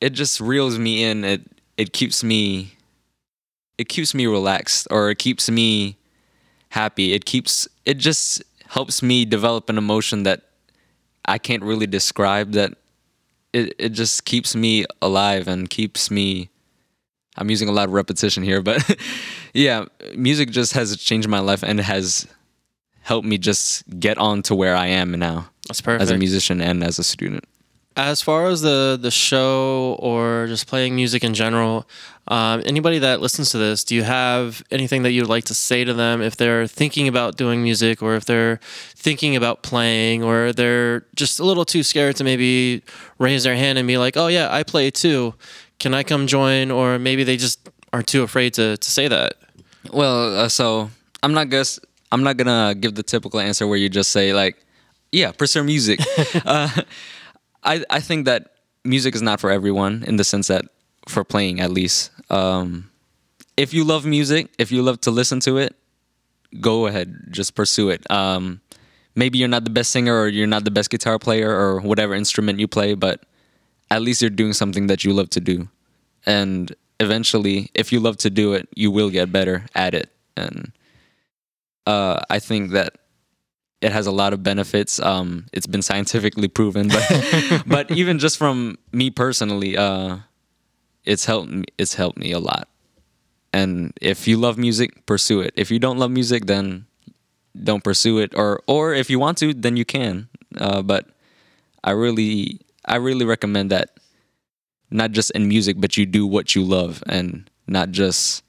it just reels me in. It it keeps me it keeps me relaxed, or it keeps me happy. It keeps it just helps me develop an emotion that I can't really describe that it it just keeps me alive and keeps me I'm using a lot of repetition here, but yeah, music just has changed my life and has helped me just get on to where I am now That's perfect. as a musician and as a student. As far as the the show or just playing music in general, um, anybody that listens to this, do you have anything that you'd like to say to them if they're thinking about doing music, or if they're thinking about playing, or they're just a little too scared to maybe raise their hand and be like, "Oh yeah, I play too. Can I come join?" Or maybe they just are too afraid to to say that. Well, uh, so I'm not guess I'm not gonna give the typical answer where you just say like, yeah, pursue music. uh, I I think that music is not for everyone in the sense that for playing at least. Um, if you love music, if you love to listen to it, go ahead, just pursue it. Um, maybe you're not the best singer or you're not the best guitar player or whatever instrument you play, but at least you're doing something that you love to do. And eventually, if you love to do it, you will get better at it. And uh, I think that it has a lot of benefits. Um, it's been scientifically proven, but but even just from me personally, uh, it's helped. Me, it's helped me a lot. And if you love music, pursue it. If you don't love music, then don't pursue it. Or or if you want to, then you can. Uh, but I really I really recommend that not just in music, but you do what you love and not just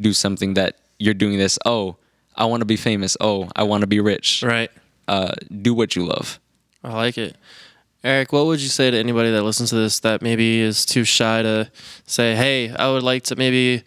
do something that you're doing this. Oh, I want to be famous. Oh, I want to be rich. Right. Uh, do what you love. I like it. Eric, what would you say to anybody that listens to this that maybe is too shy to say, "Hey, I would like to maybe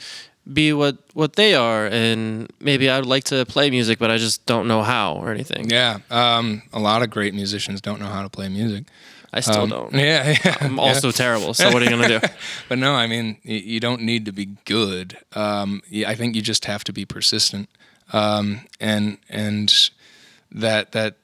be what what they are, and maybe I would like to play music, but I just don't know how or anything." Yeah, um, a lot of great musicians don't know how to play music. I still Um, don't. Yeah, yeah. I'm also terrible. So what are you gonna do? but no, I mean, you don't need to be good. Um, I think you just have to be persistent, um, and and that that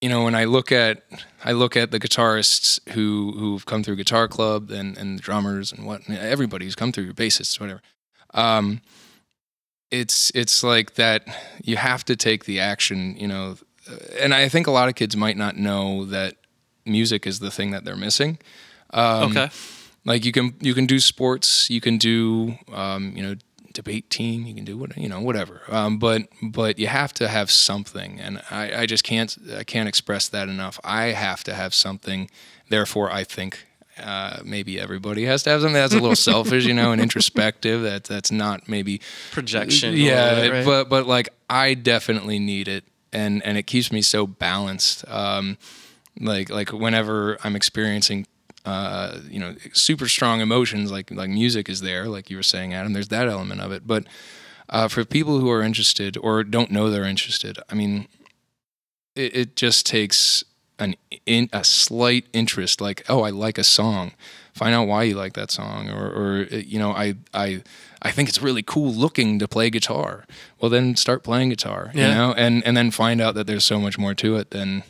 you know when I look at I look at the guitarists who who've come through Guitar Club and and the drummers and what everybody who's come through your bassists whatever. Um, it's it's like that you have to take the action, you know, and I think a lot of kids might not know that music is the thing that they're missing. Um, okay. like you can you can do sports you can do um, you know debate team you can do what you know whatever um, but but you have to have something and I, I just can't I can't express that enough I have to have something therefore I think uh, maybe everybody has to have something that's a little selfish you know and introspective that that's not maybe Projection. yeah right? but but like I definitely need it and and it keeps me so balanced um, like like whenever I'm experiencing uh, you know, super strong emotions like like music is there, like you were saying, Adam. There's that element of it, but uh, for people who are interested or don't know they're interested, I mean, it, it just takes an in a slight interest, like oh, I like a song. Find out why you like that song, or, or you know, I I I think it's really cool looking to play guitar. Well, then start playing guitar, Yeah. you know, and and then find out that there's so much more to it than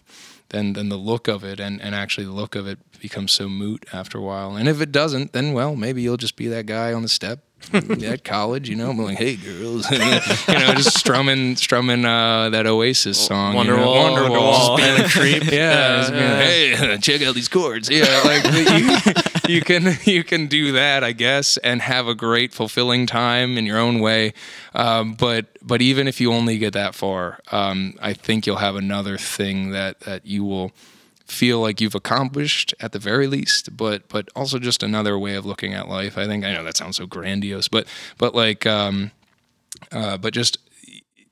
than than the look of it, and and actually the look of it becomes so moot after a while. And if it doesn't, then well, maybe you'll just be that guy on the step at college, you know, I'm like, hey girls, you know, just strumming strumming uh, that Oasis song, you know, Wonderwall, Wonderwall, Wonderwall. Being a creep. yeah, Yeah, just yeah. like, hey, check out these chords. Yeah, like you, you can you can do that, I guess, and have a great, fulfilling time in your own way. Um, but but even if you only get that far, um, I think you'll have another thing that that you will feel like you've accomplished at the very least but but also just another way of looking at life i think i know that sounds so grandiose but but like um uh but just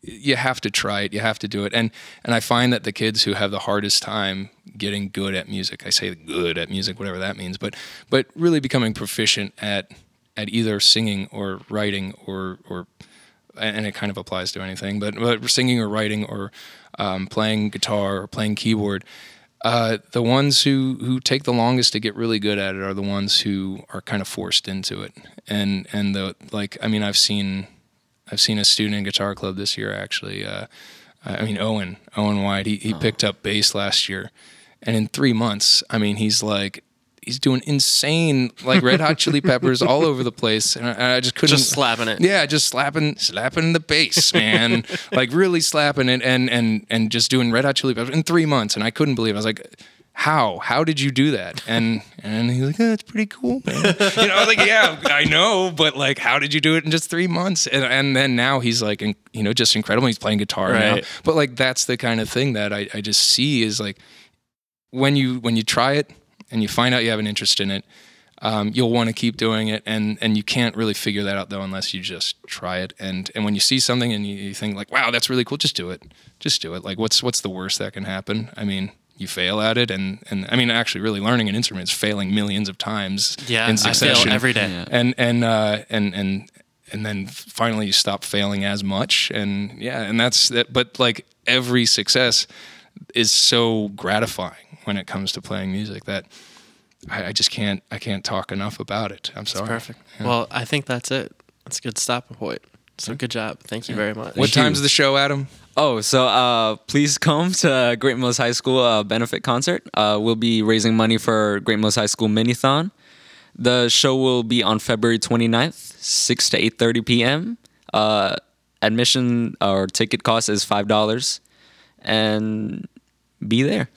you have to try it you have to do it. And and i find that the kids who have the hardest time getting good at music i say good at music whatever that means but but really becoming proficient at at either singing or writing or or and it kind of applies to anything but but singing or writing or um, playing guitar or playing keyboard uh, the ones who who take the longest to get really good at it are the ones who are kind of forced into it. And and the like i mean i've seen I've seen a student in guitar club this year actually. Uh, I mean Owen Owen White. He he picked up bass last year, and in three months, I mean he's like he's doing insane like Red Hot Chili Peppers all over the place, and I, I just couldn't Just slapping it. Yeah, just slapping slapping the bass, man. like really slapping it, and and and just doing Red Hot Chili Peppers in three months, and I couldn't believe. It. I was like. How? How did you do that? And and he's like, oh, it's pretty cool, man. You know, I was like, yeah, I know, but like, how did you do it in just three months? And and then now he's like, you know, just incredible. He's playing guitar now. But like, that's the kind of thing that I, I just see is like, when you when you try it and you find out you have an interest in it, um, you'll want to keep doing it, and and you can't really figure that out though unless you just try it. And and when you see something and you, you think like, wow, that's really cool, just do it, just do it. Like, what's what's the worst that can happen? I mean. You fail at it, and, and I mean, actually, really learning an instrument is failing millions of times Yeah, in I succession fail every day. Yeah. and and uh, and and and then finally you stop failing as much and yeah and that's that but like every success is so gratifying when it comes to playing music that I, I just can't I can't talk enough about it I'm sorry Perfect. Well, I think that's it. That's a good stopping point. So good job. Thank you very much. what time's the show Adam Oh, so uh, please come to Great Mills High School uh, benefit concert. Uh, we'll be raising money for Great Mills High School Minithon. The show will be on February 29th, 6 to 8.30 p.m. Uh, admission or ticket cost is $5. And be there.